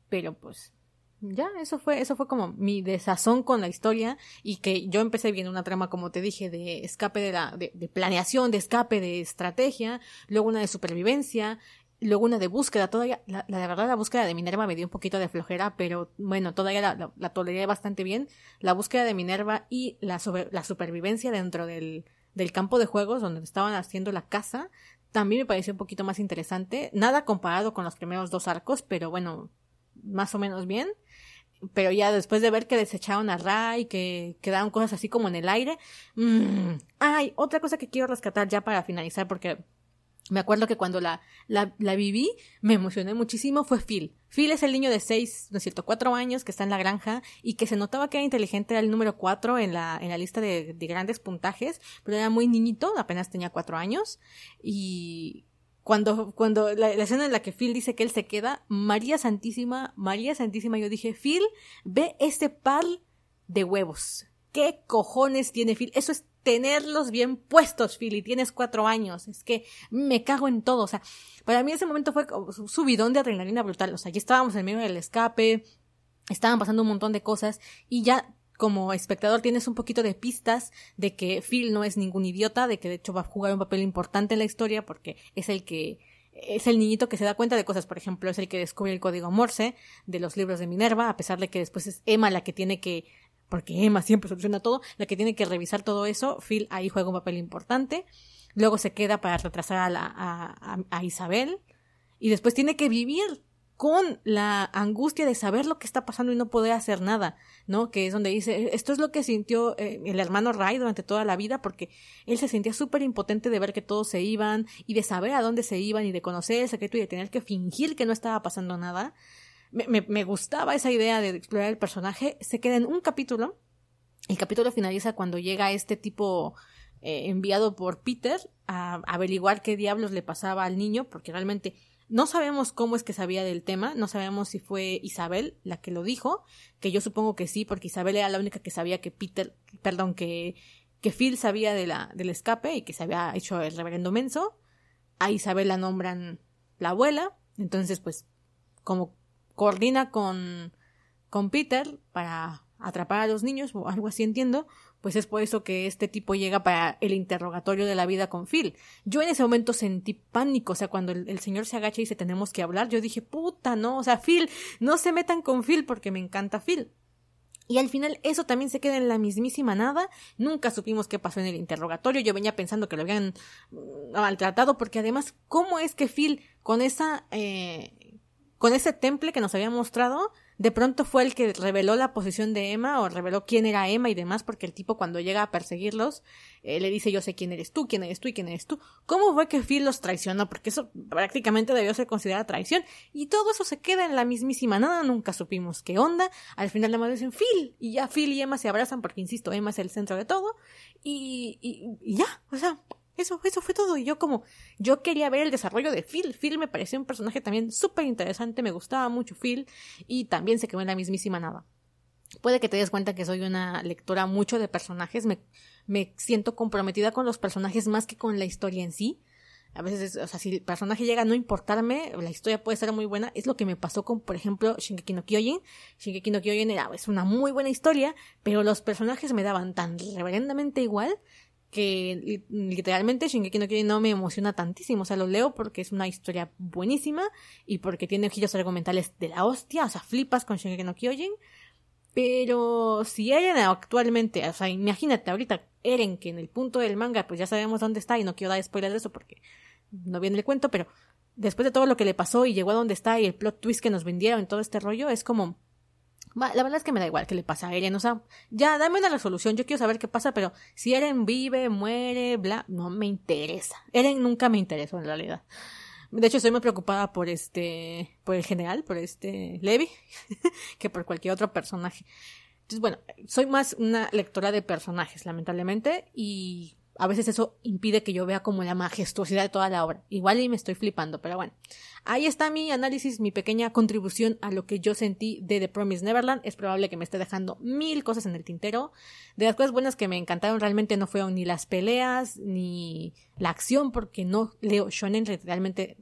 Pero pues ya, eso fue, eso fue como mi desazón con la historia y que yo empecé viendo una trama, como te dije, de escape de la, de, planeación, de escape, de estrategia, luego una de supervivencia, luego una de búsqueda, todavía, la, la, verdad la búsqueda de Minerva me dio un poquito de flojera, pero bueno, todavía la, la, toleré bastante bien, la búsqueda de Minerva y la, la supervivencia dentro del, del campo de juegos donde estaban haciendo la casa, también me pareció un poquito más interesante, nada comparado con los primeros dos arcos, pero bueno, más o menos bien pero ya después de ver que desecharon a Ray, que quedaron cosas así como en el aire. Mmm. Ay, otra cosa que quiero rescatar ya para finalizar, porque me acuerdo que cuando la, la, la, viví, me emocioné muchísimo, fue Phil. Phil es el niño de seis, no es cierto, cuatro años que está en la granja y que se notaba que era inteligente, era el número cuatro en la, en la lista de, de grandes puntajes, pero era muy niñito, apenas tenía cuatro años y cuando, cuando la, escena en la que Phil dice que él se queda, María Santísima, María Santísima, yo dije, Phil, ve este par de huevos. ¿Qué cojones tiene Phil? Eso es tenerlos bien puestos, Phil, y tienes cuatro años. Es que me cago en todo. O sea, para mí ese momento fue subidón de adrenalina brutal. O sea, ya estábamos en medio del escape, estaban pasando un montón de cosas, y ya como espectador tienes un poquito de pistas de que Phil no es ningún idiota, de que de hecho va a jugar un papel importante en la historia porque es el que es el niñito que se da cuenta de cosas, por ejemplo, es el que descubre el código Morse de los libros de Minerva, a pesar de que después es Emma la que tiene que porque Emma siempre soluciona todo, la que tiene que revisar todo eso, Phil ahí juega un papel importante, luego se queda para retrasar a, la, a, a Isabel, y después tiene que vivir con la angustia de saber lo que está pasando y no poder hacer nada, ¿no? Que es donde dice, esto es lo que sintió eh, el hermano Ray durante toda la vida, porque él se sentía súper impotente de ver que todos se iban y de saber a dónde se iban y de conocer el secreto y de tener que fingir que no estaba pasando nada. Me, me, me gustaba esa idea de explorar el personaje. Se queda en un capítulo. El capítulo finaliza cuando llega este tipo eh, enviado por Peter a averiguar qué diablos le pasaba al niño, porque realmente no sabemos cómo es que sabía del tema, no sabemos si fue Isabel la que lo dijo, que yo supongo que sí, porque Isabel era la única que sabía que Peter, perdón, que, que Phil sabía de la, del escape y que se había hecho el reverendo menso. A Isabel la nombran la abuela, entonces pues como coordina con, con Peter para atrapar a los niños o algo así entiendo, pues es por eso que este tipo llega para el interrogatorio de la vida con Phil. Yo en ese momento sentí pánico, o sea, cuando el, señor se agacha y dice tenemos que hablar, yo dije, puta, no, o sea, Phil, no se metan con Phil porque me encanta Phil. Y al final eso también se queda en la mismísima nada. Nunca supimos qué pasó en el interrogatorio. Yo venía pensando que lo habían mm, maltratado porque además, ¿cómo es que Phil con esa... Eh, con ese temple que nos había mostrado, de pronto fue el que reveló la posición de Emma o reveló quién era Emma y demás, porque el tipo cuando llega a perseguirlos eh, le dice yo sé quién eres tú, quién eres tú y quién eres tú. ¿Cómo fue que Phil los traicionó? Porque eso prácticamente debió ser considerada traición y todo eso se queda en la mismísima nada, nunca supimos qué onda. Al final la madre dicen Phil y ya Phil y Emma se abrazan porque insisto, Emma es el centro de todo y, y, y ya, o sea, eso, eso fue todo. Y yo como, yo quería ver el desarrollo de Phil. Phil me pareció un personaje también súper interesante, me gustaba mucho Phil y también se quedó en la mismísima nada. Puede que te des cuenta que soy una lectora mucho de personajes, me, me siento comprometida con los personajes más que con la historia en sí. A veces, o sea, si el personaje llega a no importarme, la historia puede ser muy buena. Es lo que me pasó con, por ejemplo, Shingeki no Kyojin. Shingeki no Kyojin era, es una muy buena historia, pero los personajes me daban tan reverendamente igual que literalmente Shingeki no Kyojin no me emociona tantísimo, o sea, lo leo porque es una historia buenísima y porque tiene giros argumentales de la hostia, o sea, flipas con Shingeki no Kyojin, pero si Eren actualmente, o sea, imagínate ahorita Eren que en el punto del manga pues ya sabemos dónde está y no quiero dar spoiler de eso porque no viene el cuento, pero después de todo lo que le pasó y llegó a donde está y el plot twist que nos vendieron en todo este rollo, es como la verdad es que me da igual qué le pasa a Eren, o sea, ya dame una resolución, yo quiero saber qué pasa, pero si Eren vive, muere, bla, no me interesa. Eren nunca me interesó en realidad. De hecho, estoy muy preocupada por este, por el general, por este Levi, [LAUGHS] que por cualquier otro personaje. Entonces, bueno, soy más una lectora de personajes, lamentablemente, y a veces eso impide que yo vea como la majestuosidad de toda la obra. Igual y me estoy flipando, pero bueno. Ahí está mi análisis, mi pequeña contribución a lo que yo sentí de The Promise Neverland. Es probable que me esté dejando mil cosas en el tintero. De las cosas buenas que me encantaron realmente no fueron ni las peleas, ni la acción, porque no leo shonen, realmente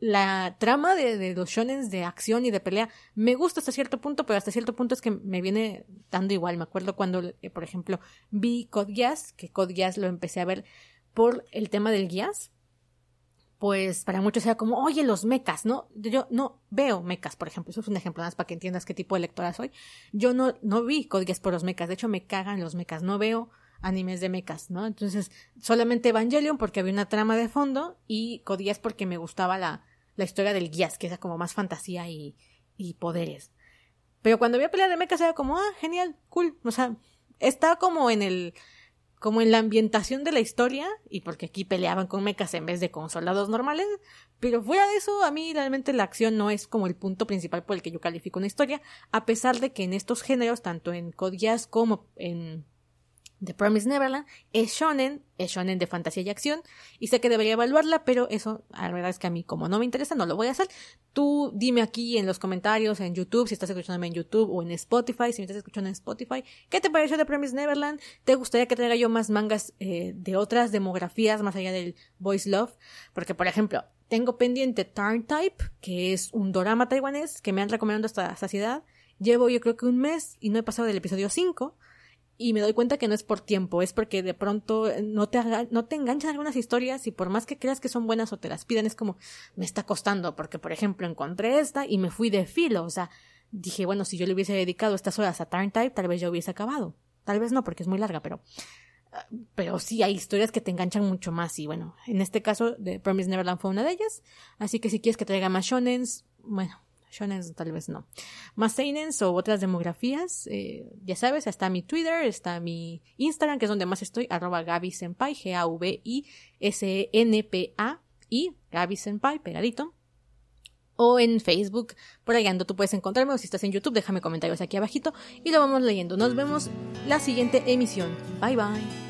la trama de, los shonens de acción y de pelea me gusta hasta cierto punto, pero hasta cierto punto es que me viene dando igual. Me acuerdo cuando, eh, por ejemplo, vi Code que Code lo empecé a ver por el tema del Geass. Pues para muchos era como, oye, los mecas, ¿no? Yo no veo mecas, por ejemplo. Eso es un ejemplo, nada más para que entiendas qué tipo de lectora soy. Yo no, no vi Code por los mecas. De hecho, me cagan los mecas. No veo animes de mechas, ¿no? Entonces, solamente Evangelion porque había una trama de fondo y Codías porque me gustaba la, la historia del Guías, que era como más fantasía y, y poderes. Pero cuando había pelea de mechas era como, ah, genial, cool. O sea, está como en el, como en la ambientación de la historia, y porque aquí peleaban con mechas en vez de con soldados normales, pero fuera de eso, a mí realmente la acción no es como el punto principal por el que yo califico una historia, a pesar de que en estos géneros, tanto en Codías como en The Promise Neverland es shonen, es shonen de fantasía y acción, y sé que debería evaluarla, pero eso, la verdad es que a mí como no me interesa, no lo voy a hacer. Tú dime aquí en los comentarios, en YouTube, si estás escuchándome en YouTube o en Spotify, si me estás escuchando en Spotify, ¿qué te pareció The Promise Neverland? ¿Te gustaría que traiga yo más mangas eh, de otras demografías más allá del Voice Love? Porque, por ejemplo, tengo pendiente Turn Type, que es un drama taiwanés que me han recomendado hasta saciedad. Llevo yo creo que un mes y no he pasado del episodio 5 y me doy cuenta que no es por tiempo, es porque de pronto eh, no te, no te enganchan algunas historias y por más que creas que son buenas o te las pidan, es como, me está costando, porque por ejemplo encontré esta y me fui de filo, o sea, dije, bueno, si yo le hubiese dedicado estas horas a Turn Type, tal vez ya hubiese acabado. Tal vez no, porque es muy larga, pero, ah, pero sí hay historias que te enganchan mucho más. Y bueno, en este caso, The Promise Neverland fue una de ellas, así que si quieres que traiga más shonens, bueno, shonen tal vez no. Más seinens o otras demografías, eh, ya sabes, está mi Twitter, está mi Instagram, que es donde más estoy, arroba Gaby Senpai, G-A-V-I-S-N-P-A-I, Gaby Senpai, pegadito. O en Facebook, por ahí ando, tú puedes encontrarme, o si estás en YouTube, déjame comentarios aquí abajito y lo vamos leyendo. Nos vemos la siguiente emisión. Bye bye.